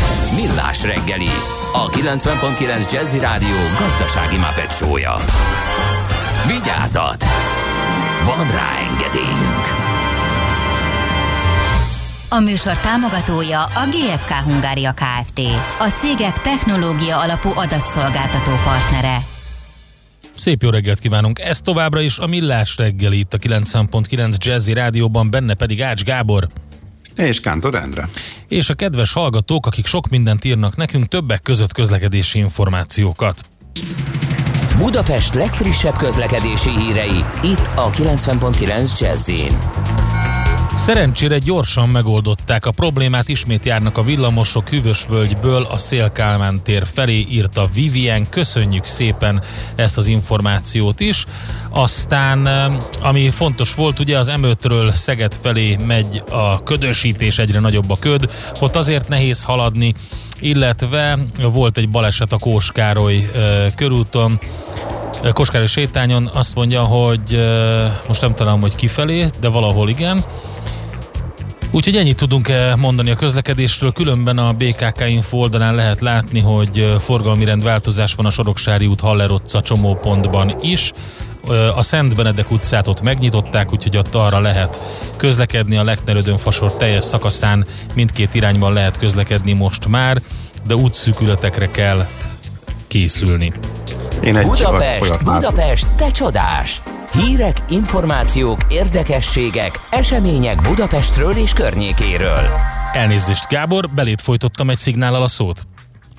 Millás reggeli, a 90.9 Jazzy Rádió gazdasági mapetsója. Vigyázat! Van rá engedélyünk! A műsor támogatója a GFK Hungária Kft. A cégek technológia alapú adatszolgáltató partnere. Szép jó reggelt kívánunk! Ez továbbra is a Millás reggeli itt a 90.9 Jazzy Rádióban, benne pedig Ács Gábor. És Kántor Endre. És a kedves hallgatók, akik sok mindent írnak nekünk, többek között közlekedési információkat. Budapest legfrissebb közlekedési hírei, itt a 90.9 jazz Szerencsére gyorsan megoldották a problémát, ismét járnak a villamosok Hűvösvölgyből a Szélkálmán tér felé, írta Vivien. Köszönjük szépen ezt az információt is. Aztán, ami fontos volt, ugye az M5-ről Szeged felé megy a ködösítés, egyre nagyobb a köd, ott azért nehéz haladni, illetve volt egy baleset a Kóskároly körúton, Koskároly sétányon azt mondja, hogy most nem találom, hogy kifelé, de valahol igen. Úgyhogy ennyit tudunk mondani a közlekedésről, különben a BKK Info oldalán lehet látni, hogy forgalmi rendváltozás van a Soroksári út Hallerotca csomópontban is. A Szent Benedek utcát ott megnyitották, úgyhogy ott arra lehet közlekedni, a Leknerödön fasor teljes szakaszán mindkét irányban lehet közlekedni most már, de útszűkületekre kell készülni. Én egy Budapest, Budapest, te csodás! Hírek, információk, érdekességek, események Budapestről és környékéről. Elnézést, Gábor, belét folytottam egy szignállal a szót.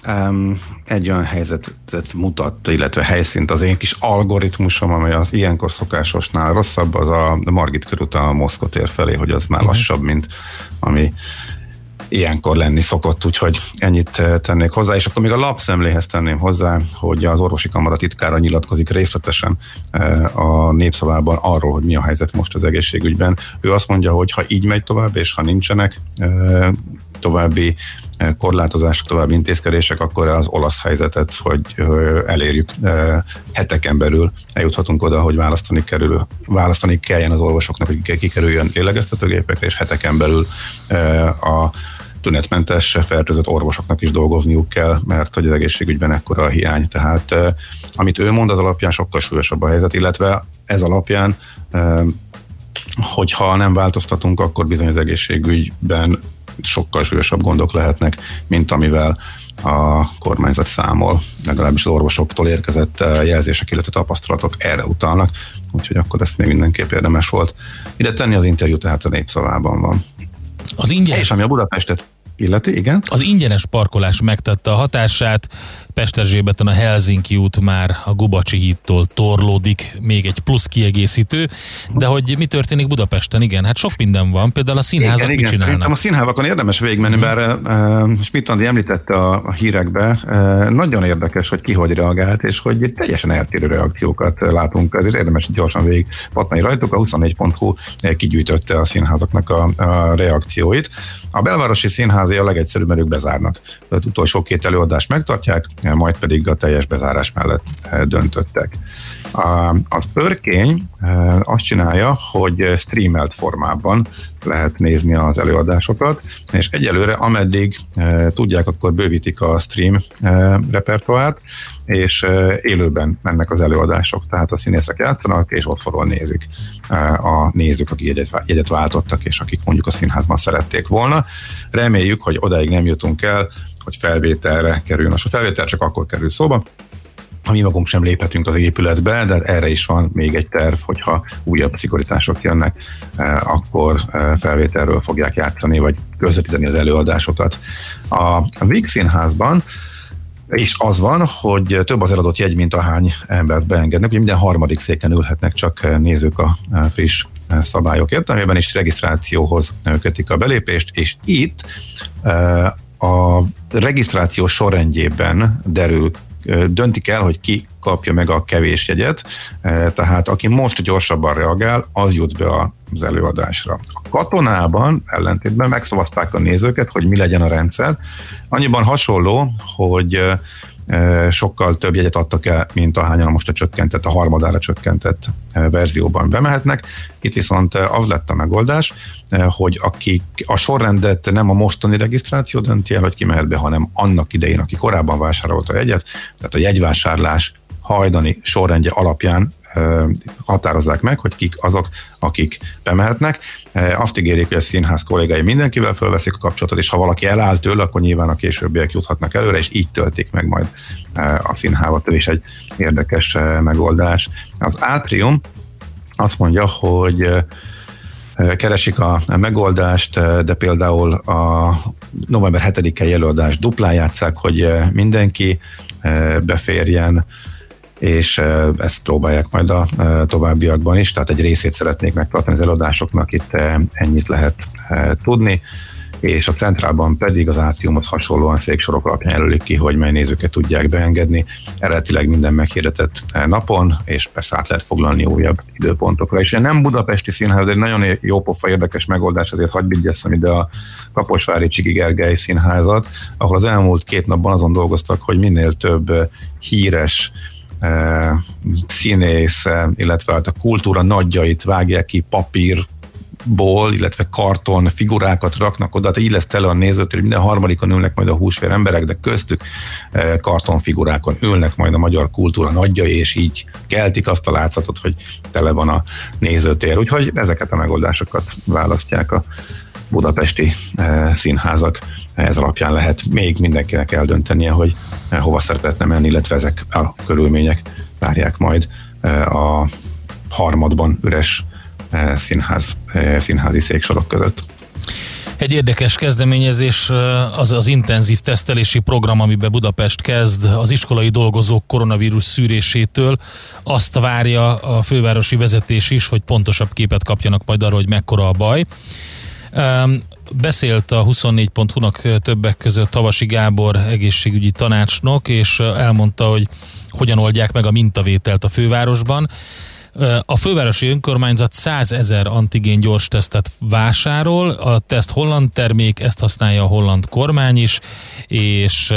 Um, egy olyan helyzetet mutat, illetve helyszínt az én kis algoritmusom, amely az ilyenkor szokásosnál rosszabb, az a Margit körút a Moszkva tér felé, hogy az már uh-huh. lassabb, mint ami ilyenkor lenni szokott, úgyhogy ennyit eh, tennék hozzá, és akkor még a lapszemléhez tenném hozzá, hogy az orvosi kamara titkára nyilatkozik részletesen eh, a népszavában arról, hogy mi a helyzet most az egészségügyben. Ő azt mondja, hogy ha így megy tovább, és ha nincsenek eh, további korlátozások, további intézkedések, akkor az olasz helyzetet, hogy elérjük heteken belül, eljuthatunk oda, hogy választani, kerül, választani kelljen az orvosoknak, hogy kikerüljön lélegeztetőgépekre, és heteken belül a tünetmentes, fertőzött orvosoknak is dolgozniuk kell, mert hogy az egészségügyben ekkora a hiány. Tehát amit ő mond, az alapján sokkal súlyosabb a helyzet, illetve ez alapján hogyha nem változtatunk, akkor bizony az egészségügyben sokkal súlyosabb gondok lehetnek, mint amivel a kormányzat számol, legalábbis az orvosoktól érkezett jelzések, illetve tapasztalatok erre utalnak, úgyhogy akkor ezt még mindenképp érdemes volt. Ide tenni az interjú, tehát a népszavában van. Az ingyenes... És ami a Budapestet illeti, igen. Az ingyenes parkolás megtette a hatását, Pesterzsébeten a Helsinki út már a Gubacsi hídtól torlódik, még egy plusz kiegészítő, de hogy mi történik Budapesten, igen, hát sok minden van, például a színházak igen, mit igen. csinálnak? Szerintem a színházakon érdemes végigmenni, mm. bár uh, Smittandi említette a, a hírekbe, uh, nagyon érdekes, hogy ki hogy reagált, és hogy teljesen eltérő reakciókat látunk, ezért érdemes gyorsan végig patnai rajtuk, a 24.hu kigyűjtötte a színházaknak a, a reakcióit. A belvárosi színházi a legegyszerűbb, mert ők bezárnak. Tehát utolsó két előadást megtartják, majd pedig a teljes bezárás mellett döntöttek. Az örkény azt csinálja, hogy streamelt formában lehet nézni az előadásokat, és egyelőre ameddig tudják, akkor bővítik a stream repertoárt, és élőben mennek az előadások, tehát a színészek játszanak, és otthonról nézik a nézők, akik jegyet, jegyet váltottak, és akik mondjuk a színházban szerették volna. Reméljük, hogy odáig nem jutunk el, hogy felvételre kerüljön. A felvétel csak akkor kerül szóba, ha mi magunk sem léphetünk az épületbe, de erre is van még egy terv, hogyha újabb szigorítások jönnek, eh, akkor eh, felvételről fogják játszani, vagy közvetíteni az előadásokat. A Víg Színházban és az van, hogy több az eladott jegy, mint ahány embert beengednek, hogy minden harmadik széken ülhetnek csak nézők a friss szabályok értelmében, és regisztrációhoz kötik a belépést, és itt a regisztráció sorrendjében derül döntik el, hogy ki kapja meg a kevés jegyet, tehát aki most gyorsabban reagál, az jut be az előadásra. A katonában ellentétben megszavazták a nézőket, hogy mi legyen a rendszer. Annyiban hasonló, hogy sokkal több jegyet adtak el, mint ahányan most a csökkentett, a harmadára csökkentett verzióban bemehetnek. Itt viszont az lett a megoldás, hogy akik a sorrendet nem a mostani regisztráció dönti el, hogy ki mehet be, hanem annak idején, aki korábban vásárolta a jegyet, tehát a jegyvásárlás hajdani sorrendje alapján határozzák meg, hogy kik azok, akik bemehetnek. Azt ígérik, hogy a színház kollégái mindenkivel fölveszik a kapcsolatot, és ha valaki eláll tőle, akkor nyilván a későbbiek juthatnak előre, és így töltik meg majd a színházat. Is egy érdekes megoldás. Az Atrium azt mondja, hogy keresik a megoldást, de például a november 7-i előadást duplán játszák, hogy mindenki beférjen, és ezt próbálják majd a továbbiakban is, tehát egy részét szeretnék megtartani az előadásoknak, itt ennyit lehet tudni és a centrálban pedig az átriumhoz hasonlóan széksorok alapján jelölik ki, hogy mely nézőket tudják beengedni. Eredetileg minden meghirdetett napon, és persze át lehet foglalni újabb időpontokra. És nem budapesti színház, egy nagyon jó pofa érdekes megoldás, azért hagyj vigyeszem ide a Kaposvári Csigi Gergely színházat, ahol az elmúlt két napban azon dolgoztak, hogy minél több híres színész, illetve hát a kultúra nagyjait vágják ki papír ból, illetve karton figurákat raknak oda, tehát így lesz tele a nézőt, hogy minden harmadikon ülnek majd a húsvér emberek, de köztük kartonfigurákon ülnek majd a magyar kultúra nagyjai, és így keltik azt a látszatot, hogy tele van a nézőtér. Úgyhogy ezeket a megoldásokat választják a budapesti színházak ez alapján lehet még mindenkinek eldöntenie, hogy hova szeretne menni, illetve ezek a körülmények várják majd eh, a harmadban üres eh, színház, színházi széksorok között. Egy érdekes kezdeményezés az az intenzív tesztelési program, amiben Budapest kezd az iskolai dolgozók koronavírus szűrésétől. Azt várja a fővárosi vezetés is, hogy pontosabb képet kapjanak majd arról, hogy mekkora a baj. Beszélt a 24.hu-nak többek között Tavasi Gábor egészségügyi tanácsnok, és elmondta, hogy hogyan oldják meg a mintavételt a fővárosban. A fővárosi önkormányzat 100 ezer antigén gyors tesztet vásárol, a teszt holland termék, ezt használja a holland kormány is, és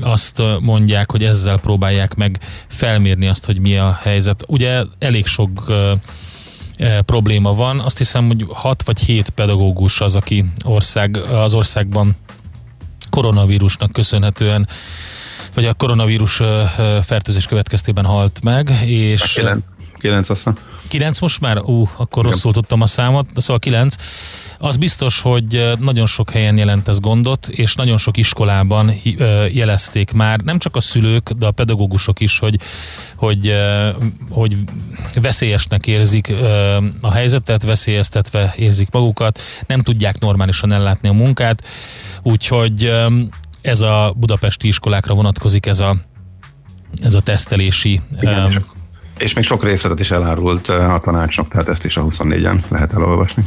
azt mondják, hogy ezzel próbálják meg felmérni azt, hogy mi a helyzet. Ugye elég sok e, probléma van. Azt hiszem, hogy 6 vagy 7 pedagógus az, aki ország, az országban koronavírusnak köszönhetően vagy a koronavírus e, fertőzés következtében halt meg, és... 9, 9 aztán. 9 most már? Ú, akkor Igen. rosszul tudtam a számot, szóval 9. Az biztos, hogy nagyon sok helyen jelent ez gondot, és nagyon sok iskolában jelezték már, nem csak a szülők, de a pedagógusok is, hogy, hogy, hogy veszélyesnek érzik a helyzetet, veszélyeztetve érzik magukat, nem tudják normálisan ellátni a munkát, úgyhogy ez a budapesti iskolákra vonatkozik ez a, ez a tesztelési Igen, és még sok részletet is elárult a tanácsnak, tehát ezt is a 24-en lehet elolvasni.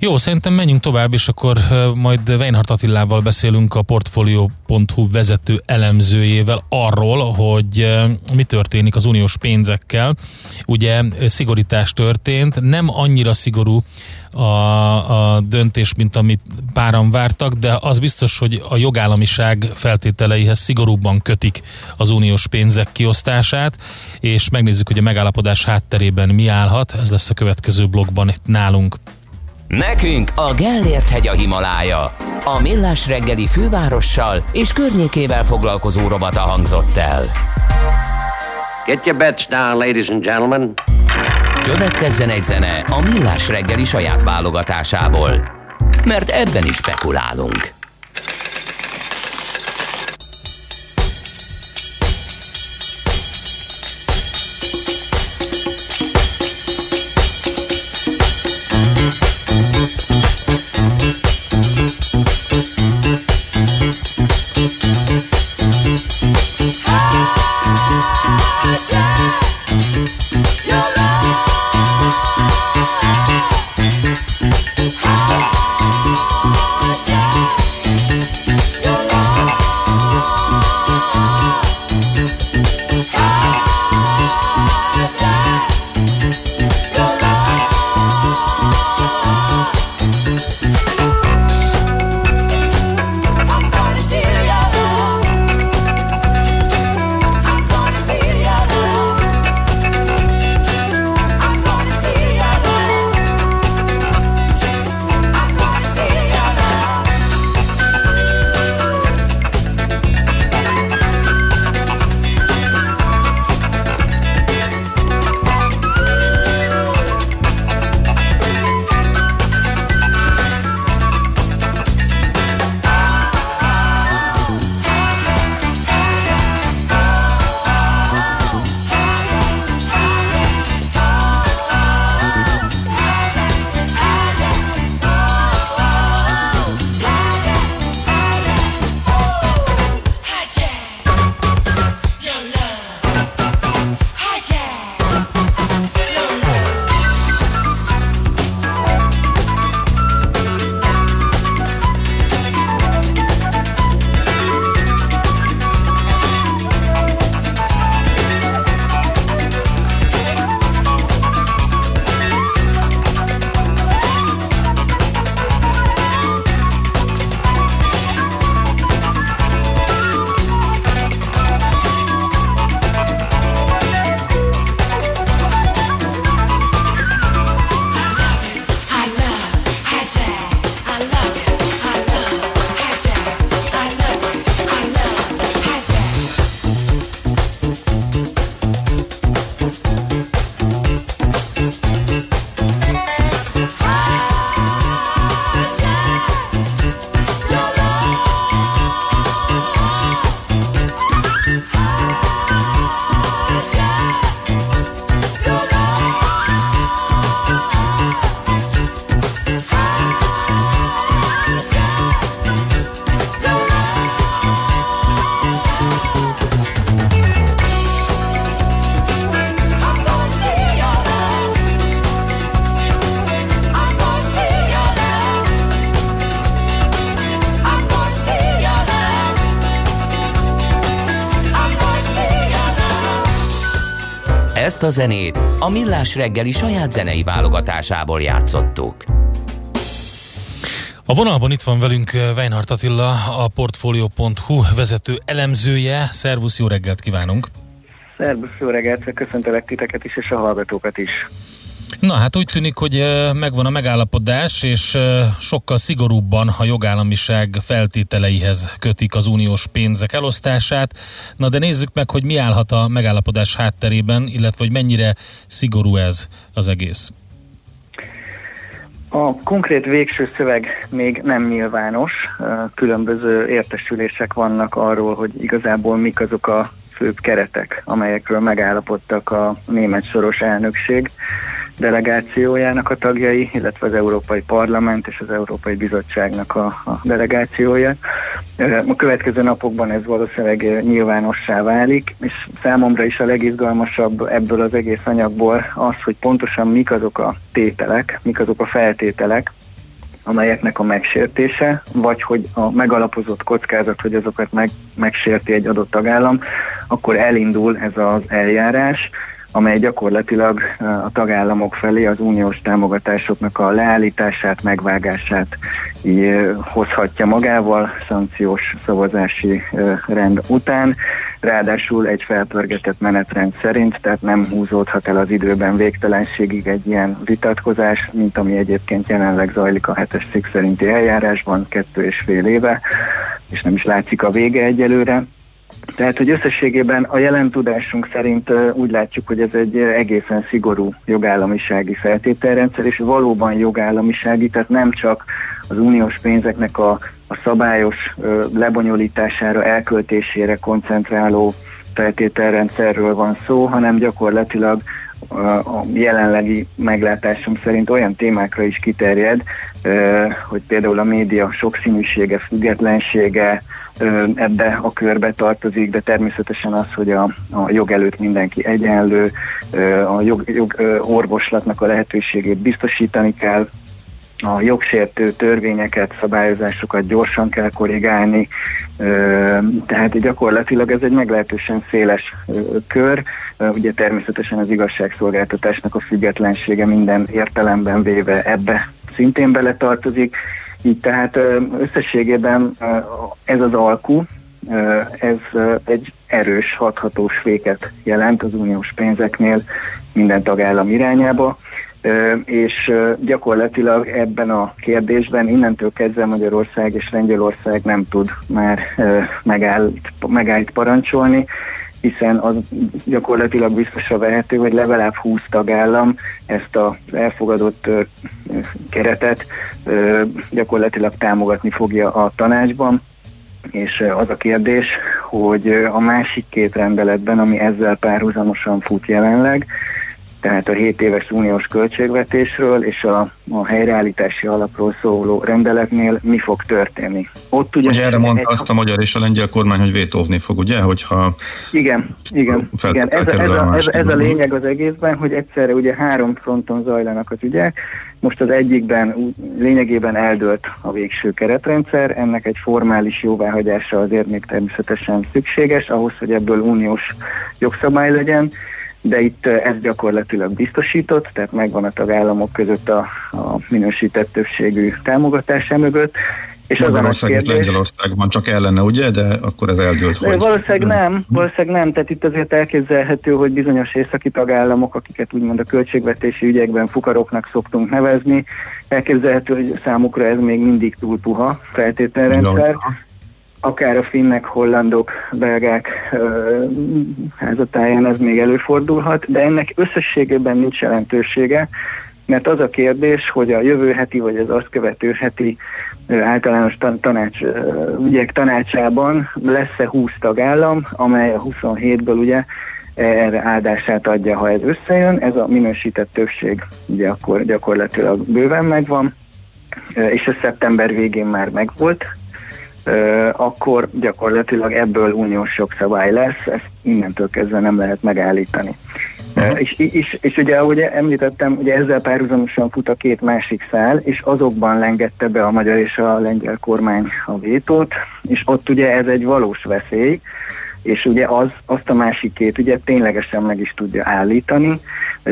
Jó, szerintem menjünk tovább, és akkor majd Weinhardt Attilával beszélünk a Portfolio.hu vezető elemzőjével arról, hogy mi történik az uniós pénzekkel. Ugye szigorítás történt, nem annyira szigorú a, a döntés, mint amit páran vártak, de az biztos, hogy a jogállamiság feltételeihez szigorúbban kötik az uniós pénzek kiosztását, és megnézzük, hogy a megállapodás hátterében mi állhat. Ez lesz a következő blogban itt nálunk. Nekünk a Gellért hegy a Himalája. A Millás reggeli fővárossal és környékével foglalkozó rovata hangzott el. Get your bets down, ladies and gentlemen. Következzen egy zene a Millás reggeli saját válogatásából. Mert ebben is spekulálunk. Ezt a zenét a Millás reggeli saját zenei válogatásából játszottuk. A vonalban itt van velünk Weinhardt Attila, a Portfolio.hu vezető elemzője. Szervusz, jó reggelt kívánunk! Szervusz, jó reggelt, köszöntelek titeket is, és a hallgatókat is. Na hát úgy tűnik, hogy megvan a megállapodás, és sokkal szigorúbban a jogállamiság feltételeihez kötik az uniós pénzek elosztását. Na de nézzük meg, hogy mi állhat a megállapodás hátterében, illetve hogy mennyire szigorú ez az egész. A konkrét végső szöveg még nem nyilvános, különböző értesülések vannak arról, hogy igazából mik azok a főbb keretek, amelyekről megállapodtak a német soros elnökség delegációjának a tagjai, illetve az Európai Parlament és az Európai Bizottságnak a, a delegációja. A következő napokban ez valószínűleg nyilvánossá válik, és számomra is a legizgalmasabb ebből az egész anyagból az, hogy pontosan mik azok a tételek, mik azok a feltételek, amelyeknek a megsértése, vagy hogy a megalapozott kockázat, hogy azokat meg, megsérti egy adott tagállam, akkor elindul ez az eljárás, amely gyakorlatilag a tagállamok felé az uniós támogatásoknak a leállítását, megvágását hozhatja magával szankciós szavazási rend után. Ráadásul egy felpörgetett menetrend szerint, tehát nem húzódhat el az időben végtelenségig egy ilyen vitatkozás, mint ami egyébként jelenleg zajlik a hetes cikk szerinti eljárásban, kettő és fél éve, és nem is látszik a vége egyelőre. Tehát, hogy összességében a jelen tudásunk szerint úgy látjuk, hogy ez egy egészen szigorú jogállamisági feltételrendszer, és valóban jogállamisági, tehát nem csak az uniós pénzeknek a, a szabályos lebonyolítására, elköltésére koncentráló feltételrendszerről van szó, hanem gyakorlatilag a jelenlegi meglátásom szerint olyan témákra is kiterjed, hogy például a média sokszínűsége, függetlensége, ebbe a körbe tartozik, de természetesen az, hogy a, a jog előtt mindenki egyenlő, a jog, jog orvoslatnak a lehetőségét biztosítani kell, a jogsértő törvényeket, szabályozásokat gyorsan kell korrigálni, tehát gyakorlatilag ez egy meglehetősen széles kör, ugye természetesen az igazságszolgáltatásnak a függetlensége minden értelemben véve ebbe szintén beletartozik, így tehát összességében ez az alkú, ez egy erős, hathatós féket jelent az uniós pénzeknél minden tagállam irányába, és gyakorlatilag ebben a kérdésben innentől kezdve Magyarország és Lengyelország nem tud már megállt, megállt parancsolni, hiszen az gyakorlatilag biztosra vehető, hogy legalább 20 tagállam ezt az elfogadott keretet gyakorlatilag támogatni fogja a tanácsban, és az a kérdés, hogy a másik két rendeletben, ami ezzel párhuzamosan fut jelenleg, tehát a 7 éves uniós költségvetésről és a, a helyreállítási alapról szóló rendeletnél mi fog történni. Ott ugye, ugye erre mondta egy... azt a magyar és a lengyel kormány, hogy vétóvni fog, ugye? Hogyha igen, igen, igen. Ez, a, ez, a, ez, ez a lényeg az egészben, hogy egyszerre ugye három fronton zajlanak az ügyek. Most az egyikben lényegében eldőlt a végső keretrendszer, ennek egy formális jóváhagyása azért még természetesen szükséges, ahhoz, hogy ebből uniós jogszabály legyen de itt ez gyakorlatilag biztosított, tehát megvan a tagállamok között a, a minősített többségű támogatása mögött, és az a kérdés... Lengyelországban csak ellene, ugye? De akkor ez eldőlt, hogy... Valószínűleg nem, valószínűleg nem, tehát itt azért elképzelhető, hogy bizonyos északi tagállamok, akiket úgymond a költségvetési ügyekben fukaroknak szoktunk nevezni, elképzelhető, hogy számukra ez még mindig túl puha feltételrendszer, akár a finnek, hollandok, belgák házatáján ez még előfordulhat, de ennek összességében nincs jelentősége, mert az a kérdés, hogy a jövő heti vagy az azt követő heti általános tanács, ügyek tanácsában lesz-e 20 tagállam, amely a 27-ből ugye erre áldását adja, ha ez összejön, ez a minősített többség ugye akkor gyakorlatilag bőven megvan, és ez szeptember végén már megvolt, akkor gyakorlatilag ebből uniós jogszabály lesz, ezt innentől kezdve nem lehet megállítani. Uh-huh. És, és, és ugye, ahogy említettem, ugye ezzel párhuzamosan fut a két másik szál, és azokban lengette be a magyar és a lengyel kormány a vétót, és ott ugye ez egy valós veszély, és ugye az, azt a másik két ugye ténylegesen meg is tudja állítani,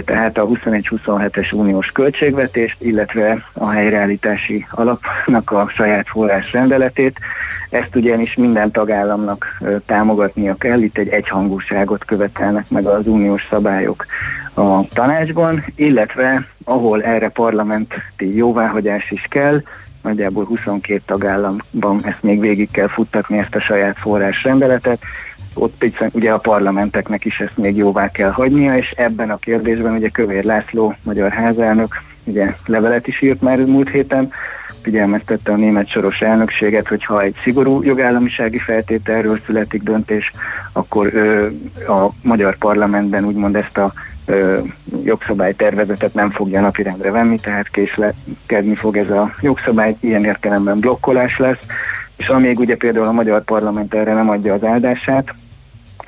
tehát a 21-27-es uniós költségvetést, illetve a helyreállítási alapnak a saját forrás rendeletét. Ezt ugyanis minden tagállamnak támogatnia kell, itt egy egyhangúságot követelnek meg az uniós szabályok a tanácsban, illetve ahol erre parlamenti jóváhagyás is kell, nagyjából 22 tagállamban ezt még végig kell futtatni, ezt a saját forrás ott ugye a parlamenteknek is ezt még jóvá kell hagynia, és ebben a kérdésben ugye Kövér László, magyar házelnök, ugye levelet is írt már múlt héten, figyelmeztette a német soros elnökséget, hogy ha egy szigorú jogállamisági feltételről születik döntés, akkor ö, a magyar parlamentben úgymond ezt a ö, jogszabálytervezetet nem fogja napirendre venni, tehát késlekedni fog ez a jogszabály, ilyen értelemben blokkolás lesz, és amíg ugye például a magyar parlament erre nem adja az áldását,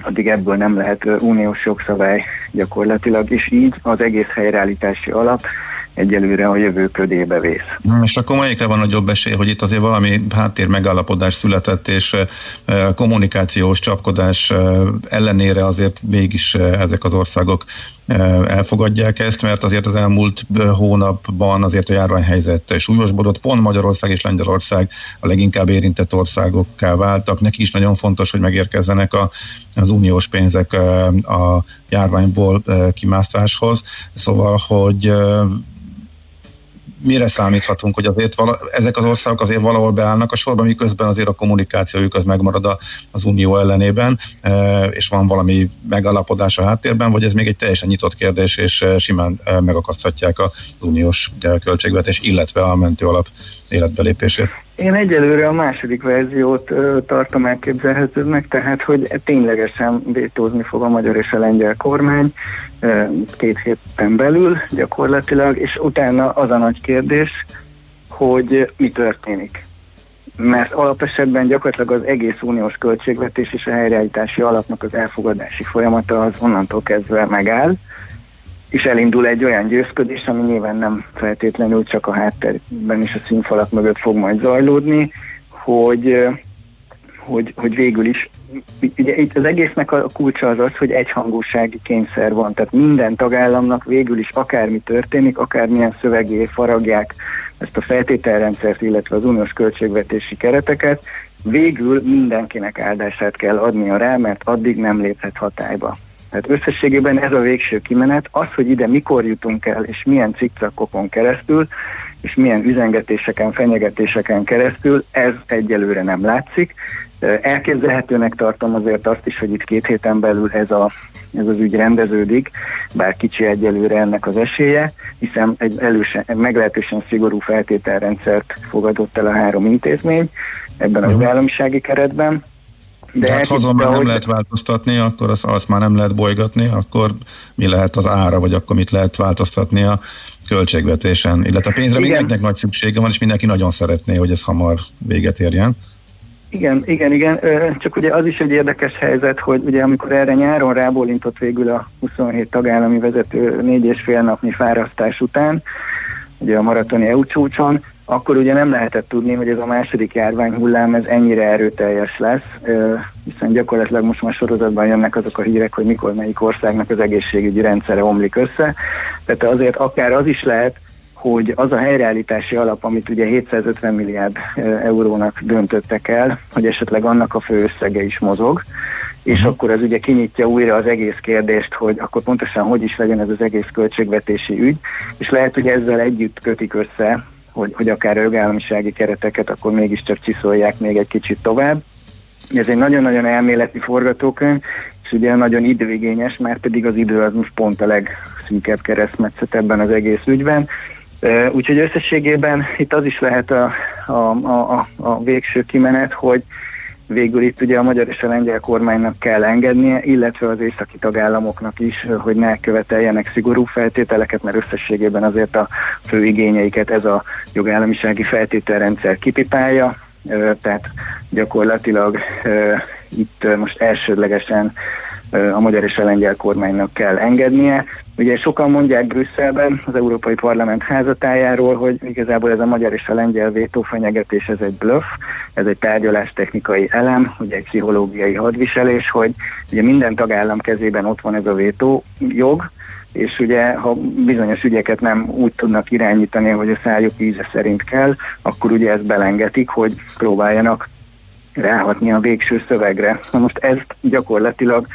addig ebből nem lehet uniós jogszabály gyakorlatilag, és így az egész helyreállítási alap egyelőre a jövő ködébe vész. Hmm, és akkor melyikre van nagyobb esély, hogy itt azért valami háttér megállapodás született, és kommunikációs csapkodás ellenére azért mégis ezek az országok elfogadják ezt, mert azért az elmúlt hónapban azért a járványhelyzet súlyosbodott, pont Magyarország és Lengyelország a leginkább érintett országokká váltak. Neki is nagyon fontos, hogy megérkezzenek a, az uniós pénzek a járványból kimászáshoz. Szóval, hogy mire számíthatunk, hogy azért vala, ezek az országok azért valahol beállnak a sorba, miközben azért a kommunikációjuk az megmarad az unió ellenében, e, és van valami megalapodás a háttérben, vagy ez még egy teljesen nyitott kérdés, és e, simán e, megakaszthatják az uniós költségvetés, illetve a mentőalap életbelépését. Én egyelőre a második verziót ö, tartom elképzelhetőnek, tehát hogy ténylegesen vétózni fog a magyar és a lengyel kormány ö, két héten belül gyakorlatilag, és utána az a nagy kérdés, hogy mi történik. Mert alapesetben gyakorlatilag az egész uniós költségvetés és a helyreállítási alapnak az elfogadási folyamata az onnantól kezdve megáll, és elindul egy olyan győzködés, ami nyilván nem feltétlenül csak a háttérben és a színfalak mögött fog majd zajlódni, hogy, hogy, hogy végül is ugye itt az egésznek a kulcsa az az, hogy egyhangúsági kényszer van, tehát minden tagállamnak végül is akármi történik, akármilyen szövegé faragják ezt a feltételrendszert, illetve az uniós költségvetési kereteket, végül mindenkinek áldását kell adnia rá, mert addig nem léphet hatályba. Tehát összességében ez a végső kimenet, az, hogy ide mikor jutunk el, és milyen cikcakokon keresztül, és milyen üzengetéseken, fenyegetéseken keresztül, ez egyelőre nem látszik. Elképzelhetőnek tartom azért azt is, hogy itt két héten belül ez, a, ez az ügy rendeződik, bár kicsi egyelőre ennek az esélye, hiszen egy, elősen, meglehetősen szigorú feltételrendszert fogadott el a három intézmény ebben az államisági keretben, de hát hazon már nem lehet változtatni, akkor azt, azt már nem lehet bolygatni, akkor mi lehet az ára, vagy akkor mit lehet változtatni a költségvetésen, illetve a pénzre Igen. mindenkinek nagy szüksége van, és mindenki nagyon szeretné, hogy ez hamar véget érjen. Igen, igen, igen. Csak ugye az is egy érdekes helyzet, hogy ugye amikor erre nyáron rábólintott végül a 27 tagállami vezető négy és fél napnyi fárasztás után, ugye a maratoni EU csúcson, akkor ugye nem lehetett tudni, hogy ez a második járványhullám ez ennyire erőteljes lesz, hiszen gyakorlatilag most már sorozatban jönnek azok a hírek, hogy mikor melyik országnak az egészségügyi rendszere omlik össze. Tehát azért akár az is lehet, hogy az a helyreállítási alap, amit ugye 750 milliárd eurónak döntöttek el, hogy esetleg annak a fő összege is mozog, és uh-huh. akkor ez ugye kinyitja újra az egész kérdést, hogy akkor pontosan hogy is legyen ez az egész költségvetési ügy, és lehet, hogy ezzel együtt kötik össze hogy, hogy akár a jogállamisági kereteket akkor mégiscsak csiszolják még egy kicsit tovább. Ez egy nagyon-nagyon elméleti forgatókönyv, és ugye nagyon időigényes, mert pedig az idő az most pont a legszűkebb keresztmetszet ebben az egész ügyben. Úgyhogy összességében itt az is lehet a, a, a, a végső kimenet, hogy végül itt ugye a magyar és a lengyel kormánynak kell engednie, illetve az északi tagállamoknak is, hogy ne követeljenek szigorú feltételeket, mert összességében azért a fő igényeiket ez a jogállamisági feltételrendszer kipipálja, tehát gyakorlatilag itt most elsődlegesen a magyar és a lengyel kormánynak kell engednie. Ugye sokan mondják Brüsszelben, az Európai Parlament házatájáról, hogy igazából ez a magyar és a lengyel vétófenyegetés, ez egy bluff, ez egy tárgyalástechnikai elem, ugye egy pszichológiai hadviselés, hogy ugye minden tagállam kezében ott van ez a vétó jog, és ugye ha bizonyos ügyeket nem úgy tudnak irányítani, hogy a szájuk íze szerint kell, akkor ugye ezt belengetik, hogy próbáljanak ráhatni a végső szövegre. Na most ezt gyakorlatilag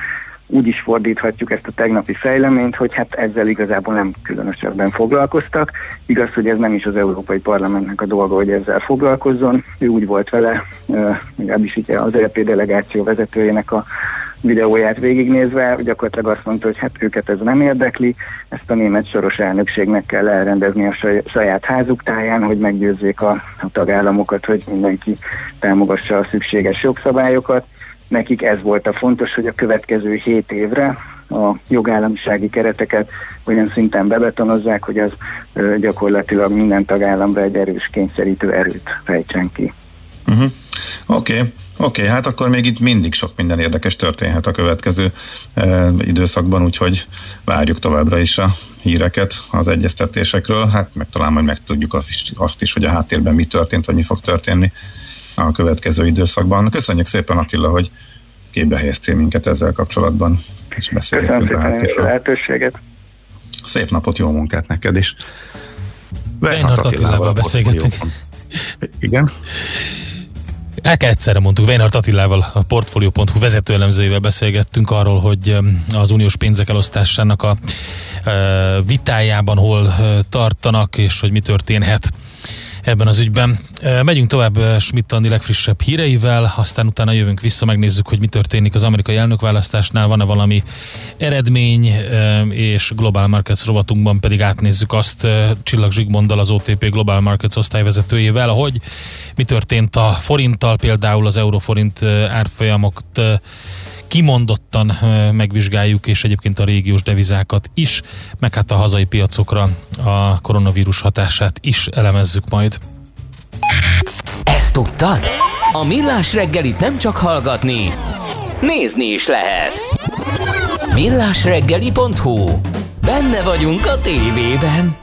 úgy is fordíthatjuk ezt a tegnapi fejleményt, hogy hát ezzel igazából nem különösebben foglalkoztak. Igaz, hogy ez nem is az Európai Parlamentnek a dolga, hogy ezzel foglalkozzon. Ő úgy volt vele, legalábbis így az EP delegáció vezetőjének a videóját végignézve, gyakorlatilag azt mondta, hogy hát őket ez nem érdekli, ezt a német soros elnökségnek kell elrendezni a saját házuk táján, hogy meggyőzzék a, a tagállamokat, hogy mindenki támogassa a szükséges jogszabályokat. Nekik ez volt a fontos, hogy a következő hét évre a jogállamisági kereteket olyan szinten bebetonozzák, hogy az gyakorlatilag minden tagállamra egy erős kényszerítő erőt fejtsen ki. Uh-huh. Oké. Okay. Oké, okay, hát akkor még itt mindig sok minden érdekes történhet a következő e, időszakban, úgyhogy várjuk továbbra is a híreket az egyeztetésekről, hát meg talán majd megtudjuk azt is, azt is, hogy a háttérben mi történt, vagy mi fog történni a következő időszakban. Köszönjük szépen Attila, hogy képbe helyeztél minket ezzel kapcsolatban, és beszélgetünk Köszönöm szépen a lehetőséget. Szép napot, jó munkát neked is. Weinhardt Attilával beszélgettünk. Igen. El kell egyszerre mondtuk, Weinhardt Attilával, a Portfolio.hu vezetőelemzőjével beszélgettünk arról, hogy az uniós pénzek elosztásának a vitájában hol tartanak, és hogy mi történhet ebben az ügyben. Megyünk tovább Schmidt Andi legfrissebb híreivel, aztán utána jövünk vissza, megnézzük, hogy mi történik az amerikai elnökválasztásnál, van-e valami eredmény, és Global Markets rovatunkban pedig átnézzük azt Csillag Zsigmonddal, az OTP Global Markets osztályvezetőjével, hogy mi történt a forinttal, például az euróforint árfolyamokat kimondottan megvizsgáljuk, és egyébként a régiós devizákat is, meg hát a hazai piacokra a koronavírus hatását is elemezzük majd. Ezt tudtad? A Millás reggelit nem csak hallgatni, nézni is lehet. Millásreggeli.hu Benne vagyunk a tévében.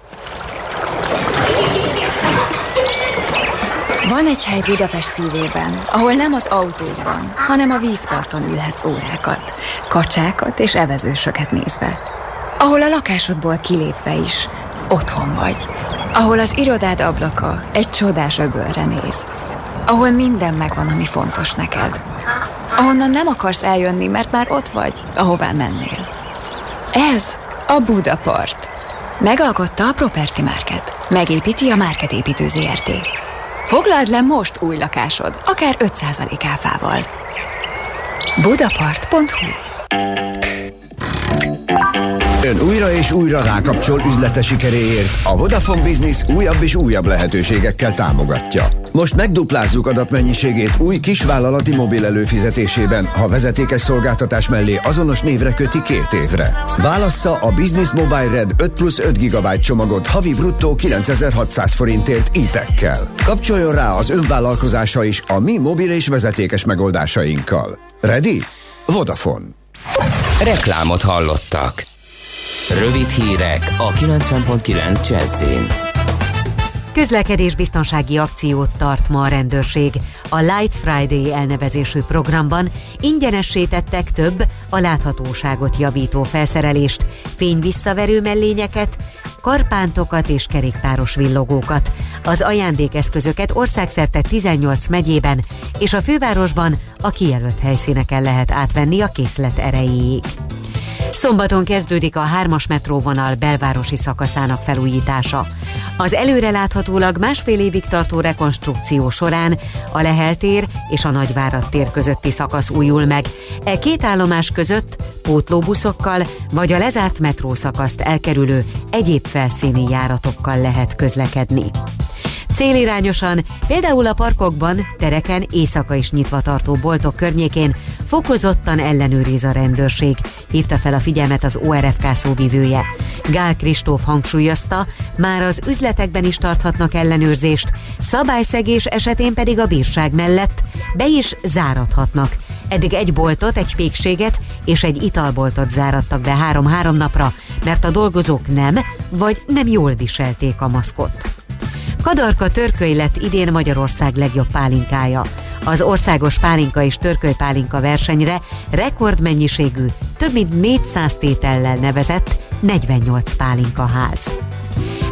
Van egy hely Budapest szívében, ahol nem az autókban, hanem a vízparton ülhetsz órákat, kacsákat és evezősöket nézve. Ahol a lakásodból kilépve is otthon vagy. Ahol az irodád ablaka egy csodás öbölre néz. Ahol minden megvan, ami fontos neked. Ahonnan nem akarsz eljönni, mert már ott vagy, ahová mennél. Ez a Budapart. Megalkotta a Property Market. Megépíti a Market építő ZRT. Foglald le most új lakásod, akár 5% áfával. Budapart.hu Ön újra és újra rákapcsol üzlete sikeréért a Vodafone Business újabb és újabb lehetőségekkel támogatja. Most megduplázzuk adatmennyiségét új kisvállalati mobil előfizetésében, ha vezetékes szolgáltatás mellé azonos névre köti két évre. Válassza a Business Mobile Red 5 plusz 5 GB csomagot havi bruttó 9600 forintért IPEC-kel. Kapcsoljon rá az önvállalkozása is a mi mobil és vezetékes megoldásainkkal. Ready? Vodafone. Reklámot hallottak. Rövid hírek a 90.9 Jazzin. Közlekedésbiztonsági akciót tart ma a rendőrség. A Light Friday elnevezésű programban ingyenessé tettek több a láthatóságot javító felszerelést, fényvisszaverő mellényeket, karpántokat és kerékpáros villogókat. Az ajándékeszközöket országszerte 18 megyében és a fővárosban a kijelölt helyszíneken lehet átvenni a készlet erejéig. Szombaton kezdődik a 3-as metróvonal belvárosi szakaszának felújítása. Az előreláthatólag másfél évig tartó rekonstrukció során a Lehel tér és a Nagyvárad tér közötti szakasz újul meg. E két állomás között pótlóbuszokkal vagy a lezárt metrószakaszt elkerülő egyéb felszíni járatokkal lehet közlekedni. Célirányosan, például a parkokban, tereken éjszaka is nyitva tartó boltok környékén fokozottan ellenőriz a rendőrség, hívta fel a figyelmet az ORFK szóvivője. Gál Kristóf hangsúlyozta, már az üzletekben is tarthatnak ellenőrzést, szabályszegés esetén pedig a bírság mellett be is zárathatnak. Eddig egy boltot, egy pékséget és egy italboltot zárattak be három-három napra, mert a dolgozók nem, vagy nem jól viselték a maszkot. Kadarka törköly lett idén Magyarország legjobb pálinkája. Az országos pálinka és törkölypálinka versenyre rekordmennyiségű, több mint 400 tétellel nevezett 48 pálinka ház.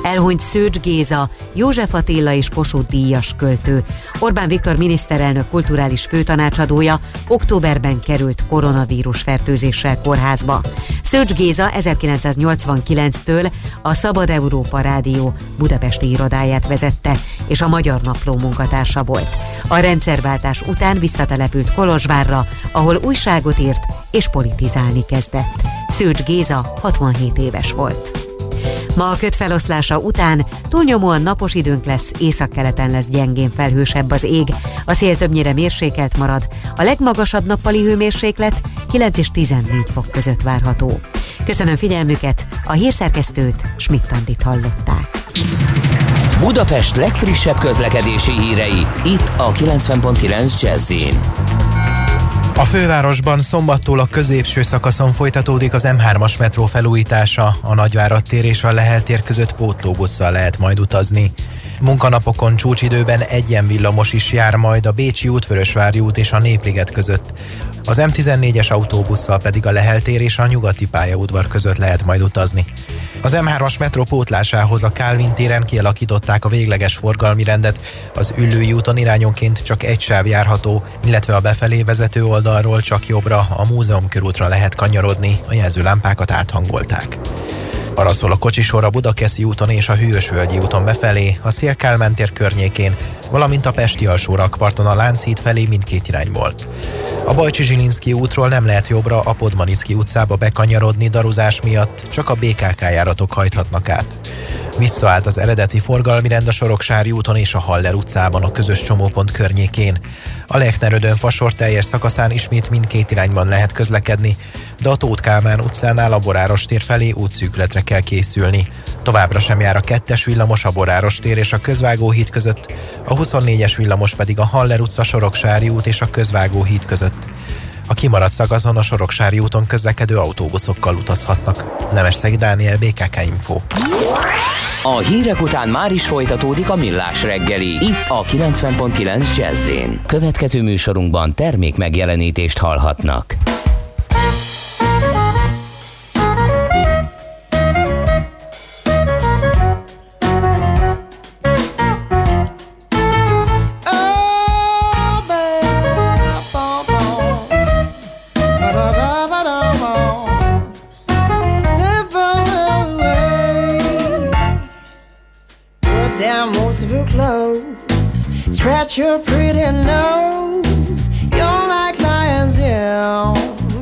Elhunyt Szőcs Géza, József Attila és Kossuth díjas költő. Orbán Viktor miniszterelnök kulturális főtanácsadója októberben került koronavírus fertőzéssel kórházba. Szőcs Géza 1989-től a Szabad Európa Rádió budapesti irodáját vezette, és a Magyar Napló munkatársa volt. A rendszerváltás után visszatelepült Kolozsvárra, ahol újságot írt és politizálni kezdett. Szőcs Géza 67 éves volt. Ma a kötfeloszlása után túlnyomóan napos időnk lesz, északkeleten lesz gyengén felhősebb az ég, a szél többnyire mérsékelt marad, a legmagasabb nappali hőmérséklet 9 és 14 fok között várható. Köszönöm figyelmüket, a hírszerkesztőt Schmidt-Tandit hallották. Budapest legfrissebb közlekedési hírei, itt a 90.9 jazz a fővárosban szombattól a középső szakaszon folytatódik az M3-as metró felújítása, a Nagyvárad tér és a Lehel tér között pótlóbusszal lehet majd utazni. Munkanapokon csúcsidőben egyen villamos is jár majd a Bécsi út, Vörösvári út és a Népliget között. Az M14-es autóbusszal pedig a Lehel tér és a Nyugati pályaudvar között lehet majd utazni. Az M3-as metró pótlásához a Kálvin téren kialakították a végleges forgalmi rendet, az Üllői úton irányonként csak egy sáv járható, illetve a befelé vezető oldalról csak jobbra a múzeum körútra lehet kanyarodni, a jelzőlámpákat áthangolták. Arra szól a kocsisor a Budakeszi úton és a Hűvösvölgyi úton befelé, a Szélkálmán környékén, valamint a Pesti alsó rakparton a Lánchíd felé mindkét irányból. A Bajcsi Zsilinszki útról nem lehet jobbra a Podmanicki utcába bekanyarodni daruzás miatt, csak a BKK járatok hajthatnak át. Visszaállt az eredeti forgalmi rend a Soroksári úton és a Haller utcában a közös csomópont környékén. A Lechnerödön fasor teljes szakaszán ismét mindkét irányban lehet közlekedni, de a Tóth Kálmán utcánál a Boráros tér felé útszűkületre kell készülni. Továbbra sem jár a kettes villamos a Boráros tér és a Közvágó híd között, a 24-es villamos pedig a Haller utca Soroksári út és a Közvágó híd között. A kimaradt szakaszon a Soroksári úton közlekedő autóbuszokkal utazhatnak. Nemes Dániel, BKK Info. A hírek után már is folytatódik a millás reggeli, itt a 90.9 jazz Következő műsorunkban termék megjelenítést hallhatnak.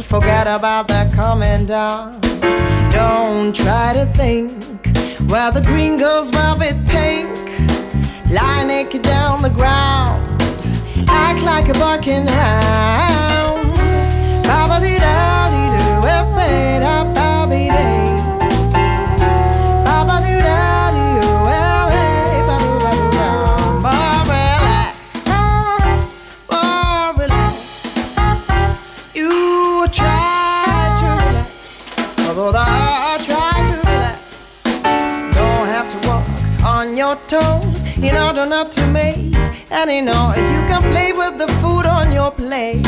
Forget about that coming down. Don't try to think where the green goes velvet pink. Lie naked down the ground. Act like a barking hound. Ba-ba-dee-da-dee-doo, in order not to make any noise. You can play with the food on your plate.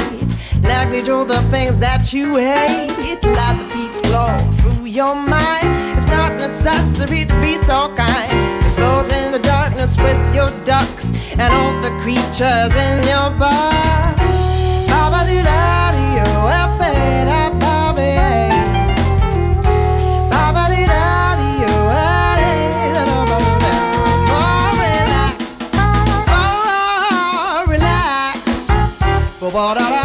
Negligence all the things that you hate. Let the peace flow through your mind. It's not necessary to be so kind. Just in the darkness with your ducks and all the creatures in your bar. But I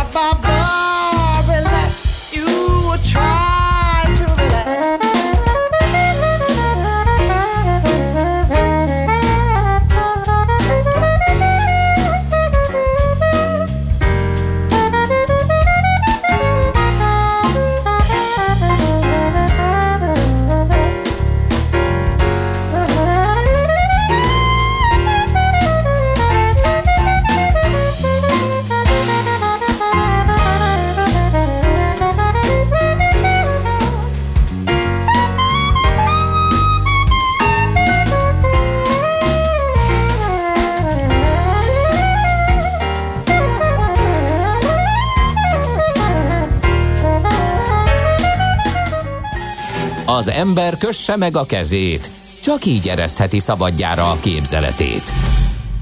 Az ember kösse meg a kezét, csak így eresztheti szabadjára a képzeletét.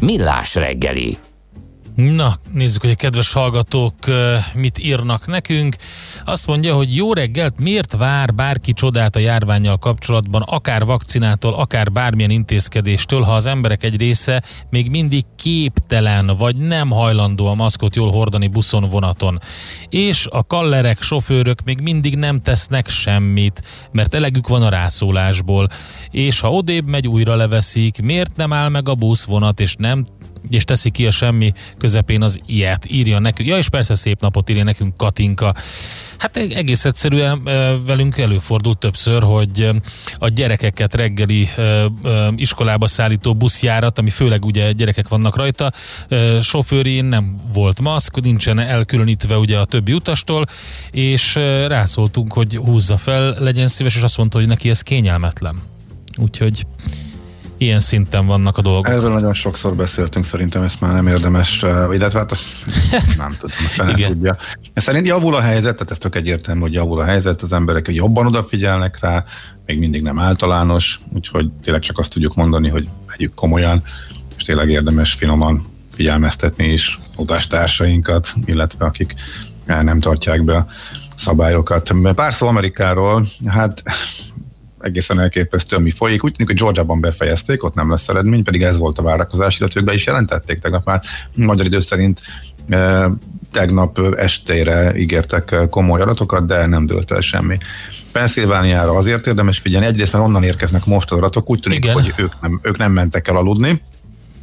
Millás reggeli. Na, nézzük, hogy a kedves hallgatók mit írnak nekünk. Azt mondja, hogy jó reggelt, miért vár bárki csodát a járványjal kapcsolatban, akár vakcinától, akár bármilyen intézkedéstől, ha az emberek egy része még mindig képtelen, vagy nem hajlandó a maszkot jól hordani buszon, vonaton. És a kallerek, sofőrök még mindig nem tesznek semmit, mert elegük van a rászólásból. És ha odébb megy, újra leveszik, miért nem áll meg a busz, vonat, és nem és teszi ki a semmi közepén az ilyet, írja nekünk. Ja, és persze szép napot írja nekünk Katinka. Hát e- egész egyszerűen e, velünk előfordult többször, hogy e, a gyerekeket reggeli iskolába szállító buszjárat, ami főleg ugye gyerekek vannak rajta, sofőrén nem volt maszk, nincsen elkülönítve ugye a többi utastól, és rászóltunk, hogy húzza fel, legyen szíves, és azt mondta, hogy neki ez kényelmetlen. Úgyhogy ilyen szinten vannak a dolgok. Erről nagyon sokszor beszéltünk, szerintem ezt már nem érdemes, eh, illetve hát nem tudom, fene Igen. tudja. Szerint javul a helyzet, tehát ez tök egyértelmű, hogy javul a helyzet, az emberek jobban odafigyelnek rá, még mindig nem általános, úgyhogy tényleg csak azt tudjuk mondani, hogy vegyük komolyan, és tényleg érdemes finoman figyelmeztetni is utástársainkat, illetve akik nem tartják be a szabályokat. Pár szó Amerikáról, hát egészen elképesztő, ami folyik. Úgy tűnik, hogy Georgiában befejezték, ott nem lesz eredmény, pedig ez volt a várakozás, illetve ők be is jelentették tegnap már magyar idő szerint eh, tegnap estére ígértek eh, komoly adatokat, de nem dőlt el semmi. Pennsylvániára azért érdemes figyelni, egyrészt mert onnan érkeznek most az adatok, úgy tűnik, Igen. hogy ők nem, ők nem mentek el aludni,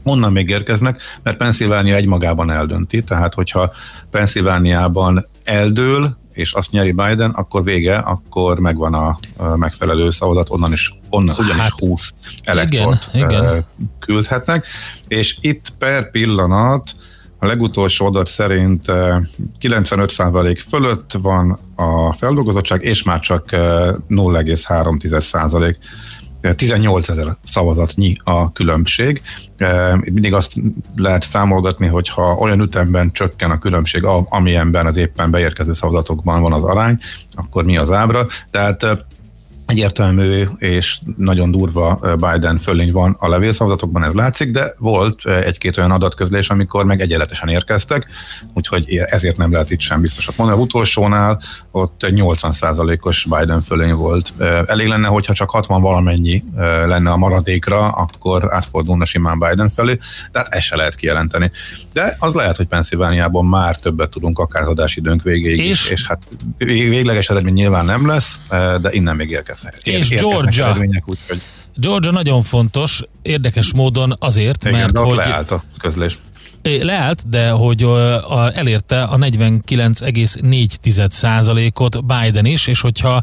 onnan még érkeznek, mert Pennsylvánia egymagában eldönti, tehát hogyha Pennsylvániában eldől, és azt nyeri Biden, akkor vége, akkor megvan a, megfelelő szavazat, onnan is, onnan ugyanis Hát, 20 elektort igen, igen. küldhetnek, és itt per pillanat a legutolsó adat szerint ö, 95% fölött van a feldolgozottság, és már csak ö, 0,3% 18 ezer szavazatnyi a különbség. Mindig azt lehet számolgatni, hogy ha olyan ütemben csökken a különbség, amilyenben az éppen beérkező szavazatokban van az arány, akkor mi az ábra. Tehát egyértelmű és nagyon durva Biden fölény van a levélszavazatokban, ez látszik, de volt egy-két olyan adatközlés, amikor meg egyenletesen érkeztek, úgyhogy ezért nem lehet itt sem biztosat mondani. A utolsónál ott 80%-os Biden fölény volt. Elég lenne, hogyha csak 60 valamennyi lenne a maradékra, akkor átfordulna simán Biden felé, tehát ezt se lehet kijelenteni. De az lehet, hogy Pennsylvániában már többet tudunk akár az adásidőnk végéig És- és hát vég- végleges eredmény nyilván nem lesz, de innen még És Georgia. úgyhogy Georgia nagyon fontos, érdekes módon azért, igen, mert hogy leállt a közlés. Leállt, de hogy elérte a 49,4%-ot Biden is, és hogyha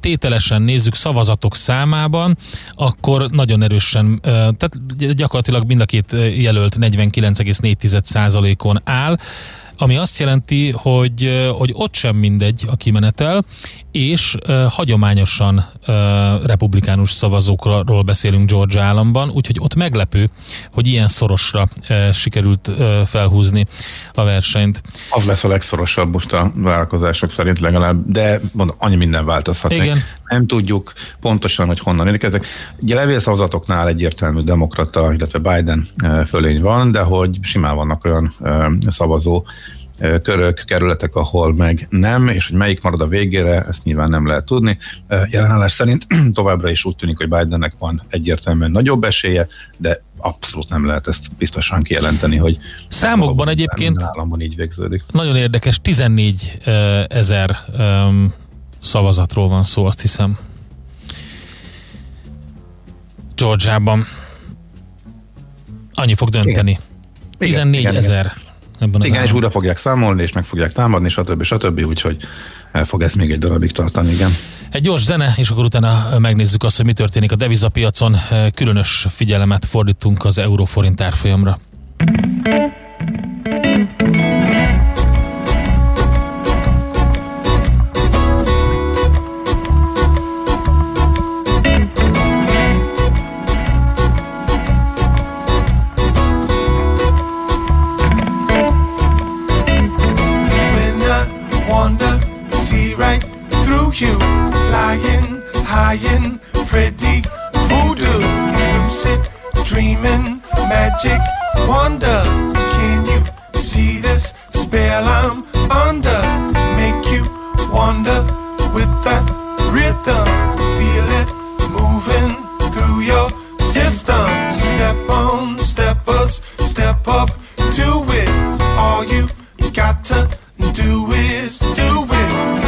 tételesen nézzük szavazatok számában, akkor nagyon erősen, tehát gyakorlatilag mind a két jelölt 49,4%-on áll, ami azt jelenti, hogy, hogy ott sem mindegy a kimenetel, és uh, hagyományosan uh, republikánus szavazókról beszélünk Georgia államban, úgyhogy ott meglepő, hogy ilyen szorosra uh, sikerült uh, felhúzni a versenyt. Az lesz a legszorosabb most a vállalkozások szerint legalább, de mondom, annyi minden változhat. Igen. Nem tudjuk pontosan, hogy honnan érkeznek. Ugye levélszavazatoknál egyértelmű demokrata, illetve Biden fölény van, de hogy simán vannak olyan szavazó körök, kerületek, ahol meg nem, és hogy melyik marad a végére, ezt nyilván nem lehet tudni. Jelenállás szerint továbbra is úgy tűnik, hogy Bidennek van egyértelműen nagyobb esélye, de abszolút nem lehet ezt biztosan kijelenteni, hogy Számokban egyébként államban így végződik. nagyon érdekes, 14 ö, ezer szavazatról van szó, azt hiszem. Georgiában. Annyi fog dönteni. Igen. 14 igen, ezer. Ebben az Igen, és újra fogják számolni, és meg fogják támadni, stb. stb. Úgyhogy el fog ez még egy darabig tartani, igen. Egy gyors zene, és akkor utána megnézzük azt, hogy mi történik a devizapiacon. Különös figyelemet fordítunk az euróforint árfolyamra. when Freddy, voodoo, lucid, dreaming, magic, wonder. Can you see this spell I'm under? Make you wonder with that rhythm. Feel it moving through your system. Step on, step steppers, step up to it. All you got to do is do it,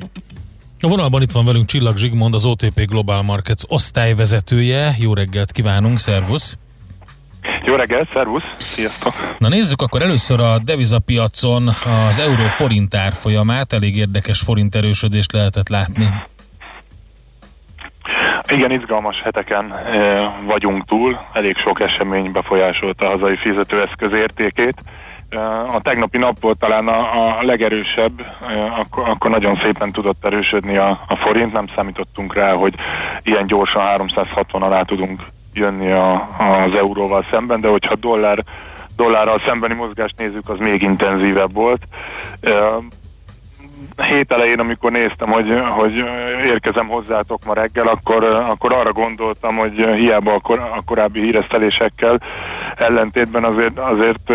A vonalban itt van velünk Csillag Zsigmond, az OTP Global Markets osztályvezetője. Jó reggelt kívánunk, szervusz! Jó reggelt, szervusz, sziasztok! Na nézzük akkor először a devizapiacon az euró forint árfolyamát. Elég érdekes forint erősödést lehetett látni. Igen, izgalmas heteken vagyunk túl, elég sok esemény befolyásolta a hazai fizetőeszköz értékét. A tegnapi nap volt talán a, a legerősebb, akkor, akkor nagyon szépen tudott erősödni a, a forint, nem számítottunk rá, hogy ilyen gyorsan 360 alá tudunk jönni a, az euróval szemben, de hogyha dollár, dollárral szembeni mozgást nézzük, az még intenzívebb volt. Hét elején, amikor néztem, hogy, hogy érkezem hozzátok ma reggel, akkor, akkor arra gondoltam, hogy hiába a, kor, a korábbi híresztelésekkel ellentétben azért, azért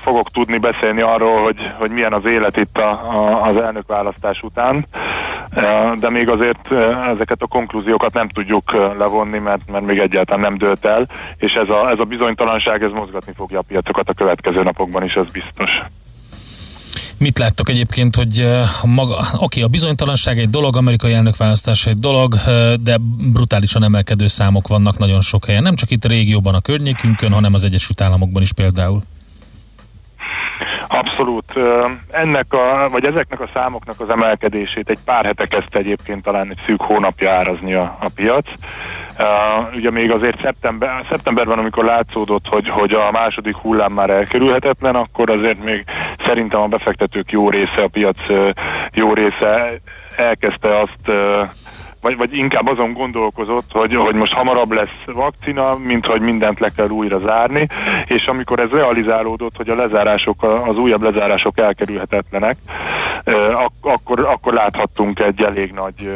fogok tudni beszélni arról, hogy, hogy milyen az élet itt a, a, az elnökválasztás után, de még azért ezeket a konklúziókat nem tudjuk levonni, mert, mert még egyáltalán nem dőlt el, és ez a, ez a bizonytalanság ez mozgatni fogja a piacokat a következő napokban is, ez biztos. Mit láttok egyébként, hogy maga, oké, a bizonytalanság egy dolog, amerikai elnökválasztás egy dolog, de brutálisan emelkedő számok vannak nagyon sok helyen. Nem csak itt a régióban, a környékünkön, hanem az Egyesült Államokban is például. Abszolút. Ennek a, vagy ezeknek a számoknak az emelkedését egy pár hete kezdte egyébként talán egy szűk hónapja árazni a, a piac. Uh, ugye még azért szeptember, szeptemberben, amikor látszódott, hogy, hogy a második hullám már elkerülhetetlen, akkor azért még szerintem a befektetők jó része, a piac jó része elkezdte azt vagy, vagy inkább azon gondolkozott, hogy, hogy most hamarabb lesz vakcina, mint hogy mindent le kell újra zárni, és amikor ez realizálódott, hogy a lezárások, az újabb lezárások elkerülhetetlenek, ak- akkor, akkor láthattunk egy elég nagy,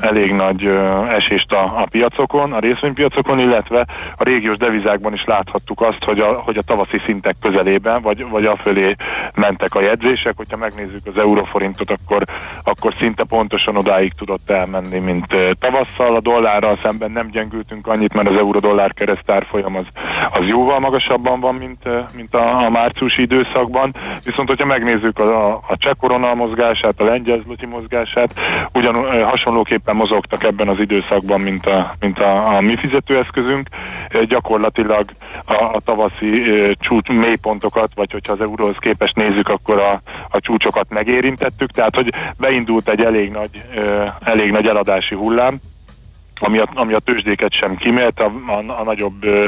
elég nagy esést a, a piacokon, a részvénypiacokon, illetve a régiós devizákban is láthattuk azt, hogy a, hogy a tavaszi szintek közelében, vagy, vagy afölé mentek a jegyzések. Hogyha megnézzük az euróforintot, akkor, akkor szinte pontosan odáig tudott elmenni, mint tavasszal. A dollárral szemben nem gyengültünk annyit, mert az euró-dollár keresztárfolyam az, az jóval magasabban van, mint, mint a, a márciusi időszakban. Viszont, hogyha megnézzük a, a cseh korona mozgását, a lengyel zloty mozgását, ugyan hasonlóképpen mozogtak ebben az időszakban, mint a, mint a, a mi fizetőeszközünk. Gyakorlatilag a, a tavaszi csúcs mélypontokat, vagy hogyha az euróhoz képest nézzük, akkor a, a csúcsokat megérintettük, tehát hogy beindult egy elég nagy, elég nagy eladási hullám, ami a, ami a tőzsdéket sem kimélt, a, a, a nagyobb ö,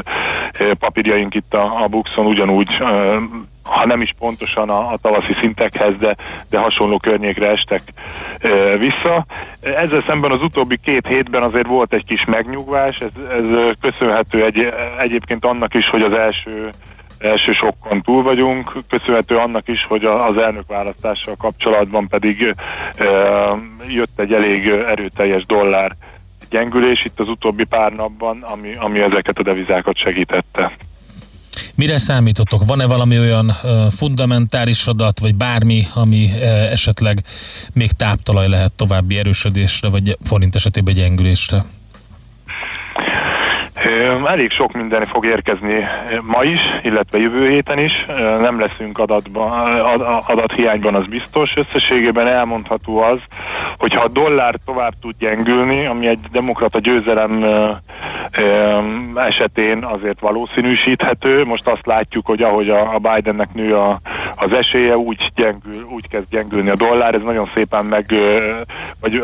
papírjaink itt a, a Buxon ugyanúgy, ö, ha nem is pontosan a, a tavaszi szintekhez, de, de hasonló környékre estek ö, vissza. Ezzel szemben az utóbbi két hétben azért volt egy kis megnyugvás, ez, ez köszönhető egy, egyébként annak is, hogy az első első sokkon túl vagyunk, köszönhető annak is, hogy az elnökválasztással kapcsolatban pedig jött egy elég erőteljes dollár gyengülés itt az utóbbi pár napban, ami, ami ezeket a devizákat segítette. Mire számítotok? Van-e valami olyan fundamentális adat, vagy bármi, ami esetleg még táptalaj lehet további erősödésre, vagy forint esetében gyengülésre? Elég sok minden fog érkezni ma is, illetve jövő héten is. Nem leszünk adatban, adathiányban, az biztos. Összességében elmondható az, hogy ha a dollár tovább tud gyengülni, ami egy demokrata győzelem esetén azért valószínűsíthető. Most azt látjuk, hogy ahogy a Bidennek nő a, az esélye, úgy, gyengül, úgy kezd gyengülni a dollár. Ez nagyon szépen meg, vagy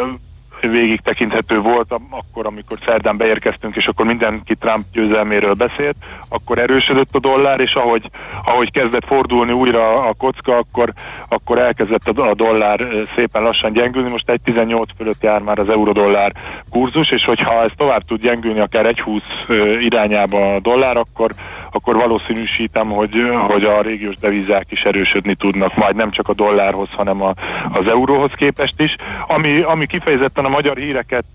végig tekinthető volt akkor, amikor szerdán beérkeztünk, és akkor mindenki Trump győzelméről beszélt, akkor erősödött a dollár, és ahogy, ahogy kezdett fordulni újra a kocka, akkor, akkor elkezdett a dollár szépen lassan gyengülni, most 1.18 fölött jár már az euró-dollár kurzus, és hogyha ez tovább tud gyengülni akár 1.20 irányába a dollár, akkor, akkor valószínűsítem, hogy, hogy a régiós devizák is erősödni tudnak, majd nem csak a dollárhoz, hanem a, az euróhoz képest is. Ami, ami kifejezetten a magyar híreket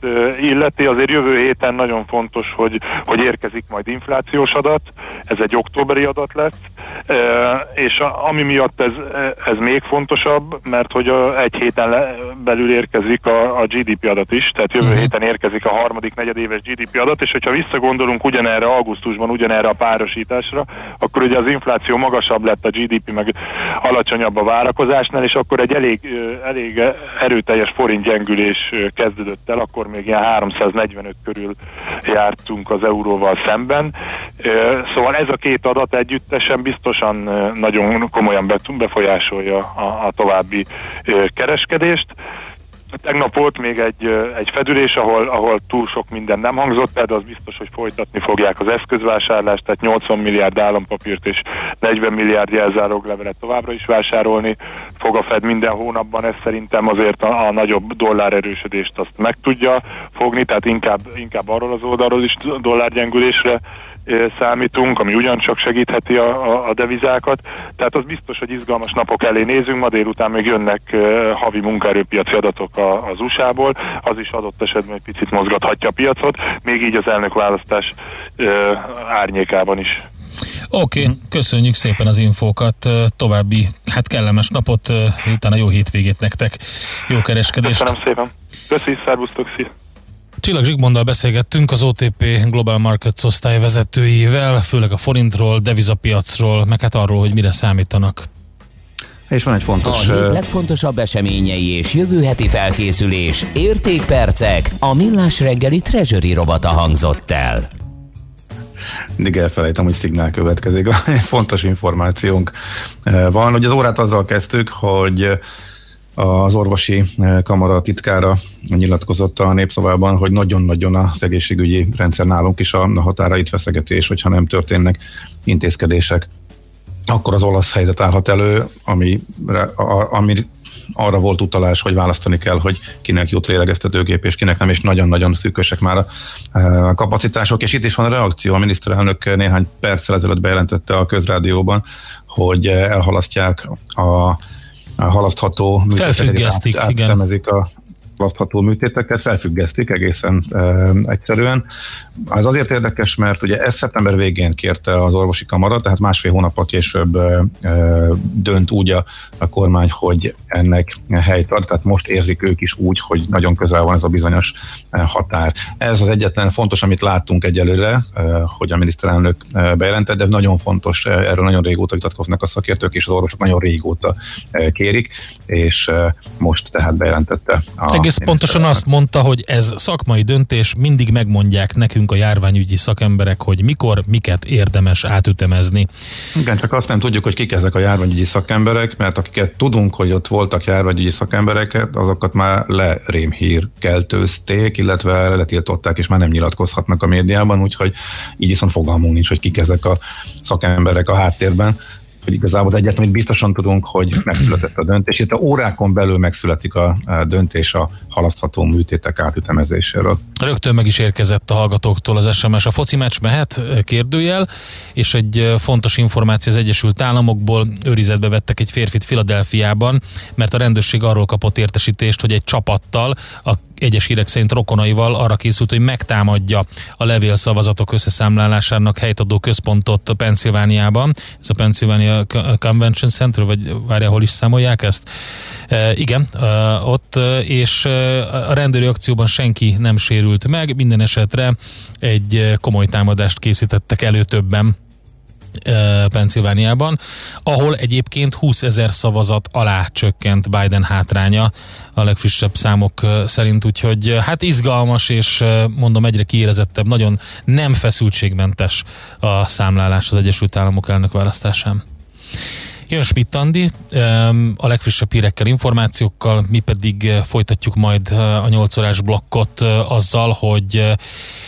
illeti, azért jövő héten nagyon fontos, hogy, hogy érkezik majd inflációs adat, ez egy októberi adat lesz, és ami miatt ez, ez még fontosabb, mert hogy egy héten belül érkezik a, a GDP adat is, tehát jövő uh-huh. héten érkezik a harmadik negyedéves GDP adat, és hogyha visszagondolunk ugyanerre augusztusban, ugyanerre a párosításra, akkor ugye az infláció magasabb lett a GDP, meg alacsonyabb a várakozásnál, és akkor egy elég, elég erőteljes forint gyengülés kezdődött el, akkor még ilyen 345 körül jártunk az euróval szemben. Szóval ez a két adat együttesen biztosan nagyon komolyan befolyásolja a, a további kereskedést. Tegnap volt még egy, egy fedülés, ahol, ahol túl sok minden nem hangzott de az biztos, hogy folytatni fogják az eszközvásárlást, tehát 80 milliárd állampapírt és 40 milliárd levelet továbbra is vásárolni fog a Fed minden hónapban, ez szerintem azért a, a nagyobb dollár erősödést azt meg tudja fogni, tehát inkább, inkább arról az oldalról is dollárgyengülésre számítunk, ami ugyancsak segítheti a, a, a devizákat. Tehát az biztos, hogy izgalmas napok elé nézünk, ma délután még jönnek havi munkaerőpiaci adatok a, az USA-ból, az is adott esetben egy picit mozgathatja a piacot, még így az elnökválasztás uh, árnyékában is. Oké, okay, köszönjük szépen az infókat, további hát kellemes napot, utána jó hétvégét nektek, jó kereskedést. Köszönöm szépen. Köszi, szervusztok, szia. Csillag Zsigmonddal beszélgettünk az OTP Global Markets osztály vezetőivel, főleg a forintról, devizapiacról, meg hát arról, hogy mire számítanak. És van egy fontos... A hét legfontosabb eseményei és jövő heti felkészülés, értékpercek, a millás reggeli treasury robata hangzott el. Mindig elfelejtem, hogy szignál következik. Fontos információnk van. Ugye az órát azzal kezdtük, hogy az orvosi kamara titkára nyilatkozott a népszavában, hogy nagyon-nagyon az egészségügyi rendszer nálunk is a határait feszegeti, és hogyha nem történnek intézkedések, akkor az olasz helyzet állhat elő, ami, ami arra volt utalás, hogy választani kell, hogy kinek jut lélegeztetőgép, és kinek nem, és nagyon-nagyon szűkösek már a kapacitások, és itt is van a reakció. A miniszterelnök néhány perccel ezelőtt bejelentette a közrádióban, hogy elhalasztják a halasztható Felfüggesztik, át, igen. áttemezik a halasztható műtéteket, felfüggesztik egészen e, egyszerűen. Ez azért érdekes, mert ugye ezt szeptember végén kérte az orvosi kamara, tehát másfél hónappal később e, dönt úgy a, a kormány, hogy ennek helyt ad, tehát most érzik ők is úgy, hogy nagyon közel van ez a bizonyos határ. Ez az egyetlen fontos, amit láttunk egyelőre, e, hogy a miniszterelnök bejelentett, de nagyon fontos, erről nagyon régóta vitatkoznak a szakértők, és az orvosok nagyon régóta kérik, és most tehát bejelentette a Egész pontosan azt mondta, hogy ez szakmai döntés, mindig megmondják nekünk a járványügyi szakemberek, hogy mikor, miket érdemes átütemezni. Igen, csak azt nem tudjuk, hogy kik ezek a járványügyi szakemberek, mert akiket tudunk, hogy ott voltak járványügyi szakembereket, azokat már lerémhír keltőzték, illetve letiltották, és már nem nyilatkozhatnak a médiában, úgyhogy így viszont fogalmunk nincs, hogy kik ezek a szakemberek a háttérben hogy igazából egyetlen, amit biztosan tudunk, hogy megszületett a döntés. Itt a órákon belül megszületik a döntés a halasztható műtétek átütemezéséről. Rögtön meg is érkezett a hallgatóktól az SMS. A foci meccs mehet, kérdőjel, és egy fontos információ az Egyesült Államokból őrizetbe vettek egy férfit Filadelfiában, mert a rendőrség arról kapott értesítést, hogy egy csapattal a egyes hírek szerint rokonaival arra készült, hogy megtámadja a levélszavazatok összeszámlálásának helytadó központot Pennsylvániában. Ez a Pennsylvania Convention Center, vagy várja, hol is számolják ezt? E, igen, e, ott, és a rendőri akcióban senki nem sérült meg, minden esetre egy komoly támadást készítettek elő többen Pennsylvániában, ahol egyébként 20 ezer szavazat alá csökkent Biden hátránya a legfrissebb számok szerint, úgyhogy hát izgalmas és mondom egyre kiérezettebb, nagyon nem feszültségmentes a számlálás az Egyesült Államok elnök választásán. Jön Schmidt Andi, a legfrissebb hírekkel, információkkal, mi pedig folytatjuk majd a 8 órás blokkot azzal, hogy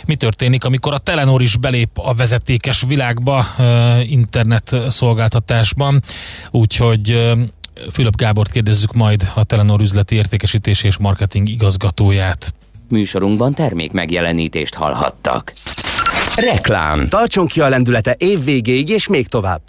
mi történik, amikor a Telenor is belép a vezetékes világba internet szolgáltatásban, úgyhogy Fülöp Gábort kérdezzük majd a Telenor üzleti értékesítési és marketing igazgatóját. Műsorunkban termék megjelenítést hallhattak. Reklám. Tartson ki a lendülete év végéig és még tovább.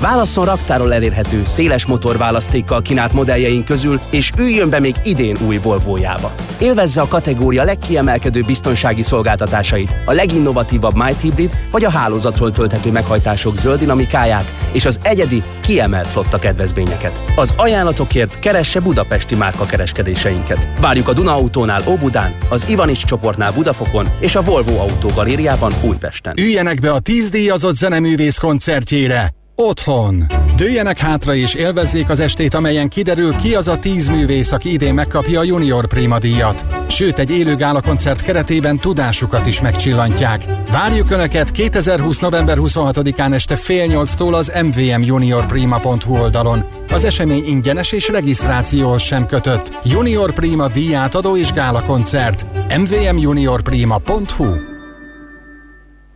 Válasszon raktáról elérhető, széles motorválasztékkal kínált modelljeink közül, és üljön be még idén új Volvo-jába. Élvezze a kategória legkiemelkedő biztonsági szolgáltatásait, a leginnovatívabb Might Hybrid vagy a hálózatról tölthető meghajtások zöld dinamikáját és az egyedi, kiemelt flotta kedvezményeket. Az ajánlatokért keresse budapesti márka kereskedéseinket. Várjuk a Duna Autónál Óbudán, az Ivanics csoportnál Budafokon és a Volvo Autó Galériában Újpesten. Üljenek be a 10 díjazott zeneművész koncertjére! Otthon. Dőjenek hátra és élvezzék az estét, amelyen kiderül ki az a tíz művész, aki idén megkapja a Junior Prima díjat. Sőt, egy élő gála koncert keretében tudásukat is megcsillantják. Várjuk Önöket 2020. november 26-án este fél nyolctól az mvmjuniorprima.hu oldalon. Az esemény ingyenes és regisztrációhoz sem kötött. Junior Prima díjátadó és gála koncert. mvmjuniorprima.hu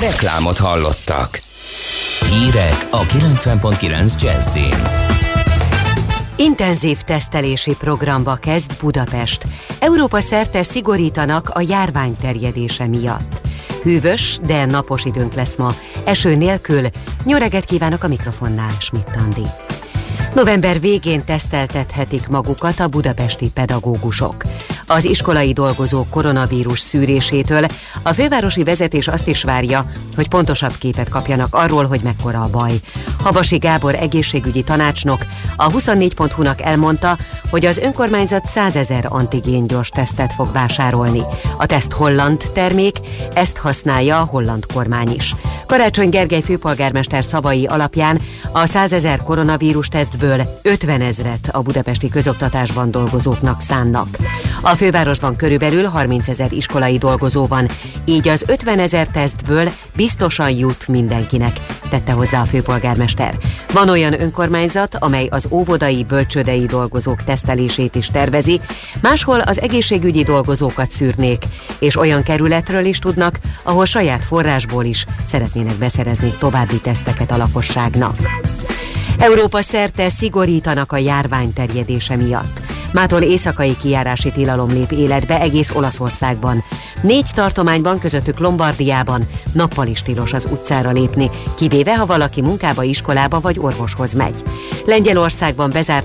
Reklámot hallottak. Hírek a 90.9 Jazzin. Intenzív tesztelési programba kezd Budapest. Európa szerte szigorítanak a járvány terjedése miatt. Hűvös, de napos időnk lesz ma. Eső nélkül. Nyoreget kívánok a mikrofonnál, Schmidt Andi. November végén teszteltethetik magukat a budapesti pedagógusok. Az iskolai dolgozók koronavírus szűrésétől a fővárosi vezetés azt is várja, hogy pontosabb képet kapjanak arról, hogy mekkora a baj. Havasi Gábor egészségügyi tanácsnok a 24.hu-nak elmondta, hogy az önkormányzat 100 ezer antigén gyors tesztet fog vásárolni. A teszt holland termék, ezt használja a holland kormány is. Karácsony Gergely főpolgármester szavai alapján a 100 ezer koronavírus tesztből 50 ezret a budapesti közoktatásban dolgozóknak szánnak. A fővárosban körülbelül 30 ezer iskolai dolgozó van, így az 50 ezer tesztből biztosan jut mindenkinek, tette hozzá a főpolgármester. Van olyan önkormányzat, amely az óvodai, bölcsődei dolgozók tesztelését is tervezi, máshol az egészségügyi dolgozókat szűrnék, és olyan kerületről is tudnak, ahol saját forrásból is szeretnének beszerezni további teszteket a lakosságnak. Európa szerte szigorítanak a járvány terjedése miatt. Mától éjszakai kijárási tilalom lép életbe egész Olaszországban. Négy tartományban, közöttük Lombardiában nappal is tilos az utcára lépni, kivéve ha valaki munkába, iskolába vagy orvoshoz megy. Lengyelországban bezárt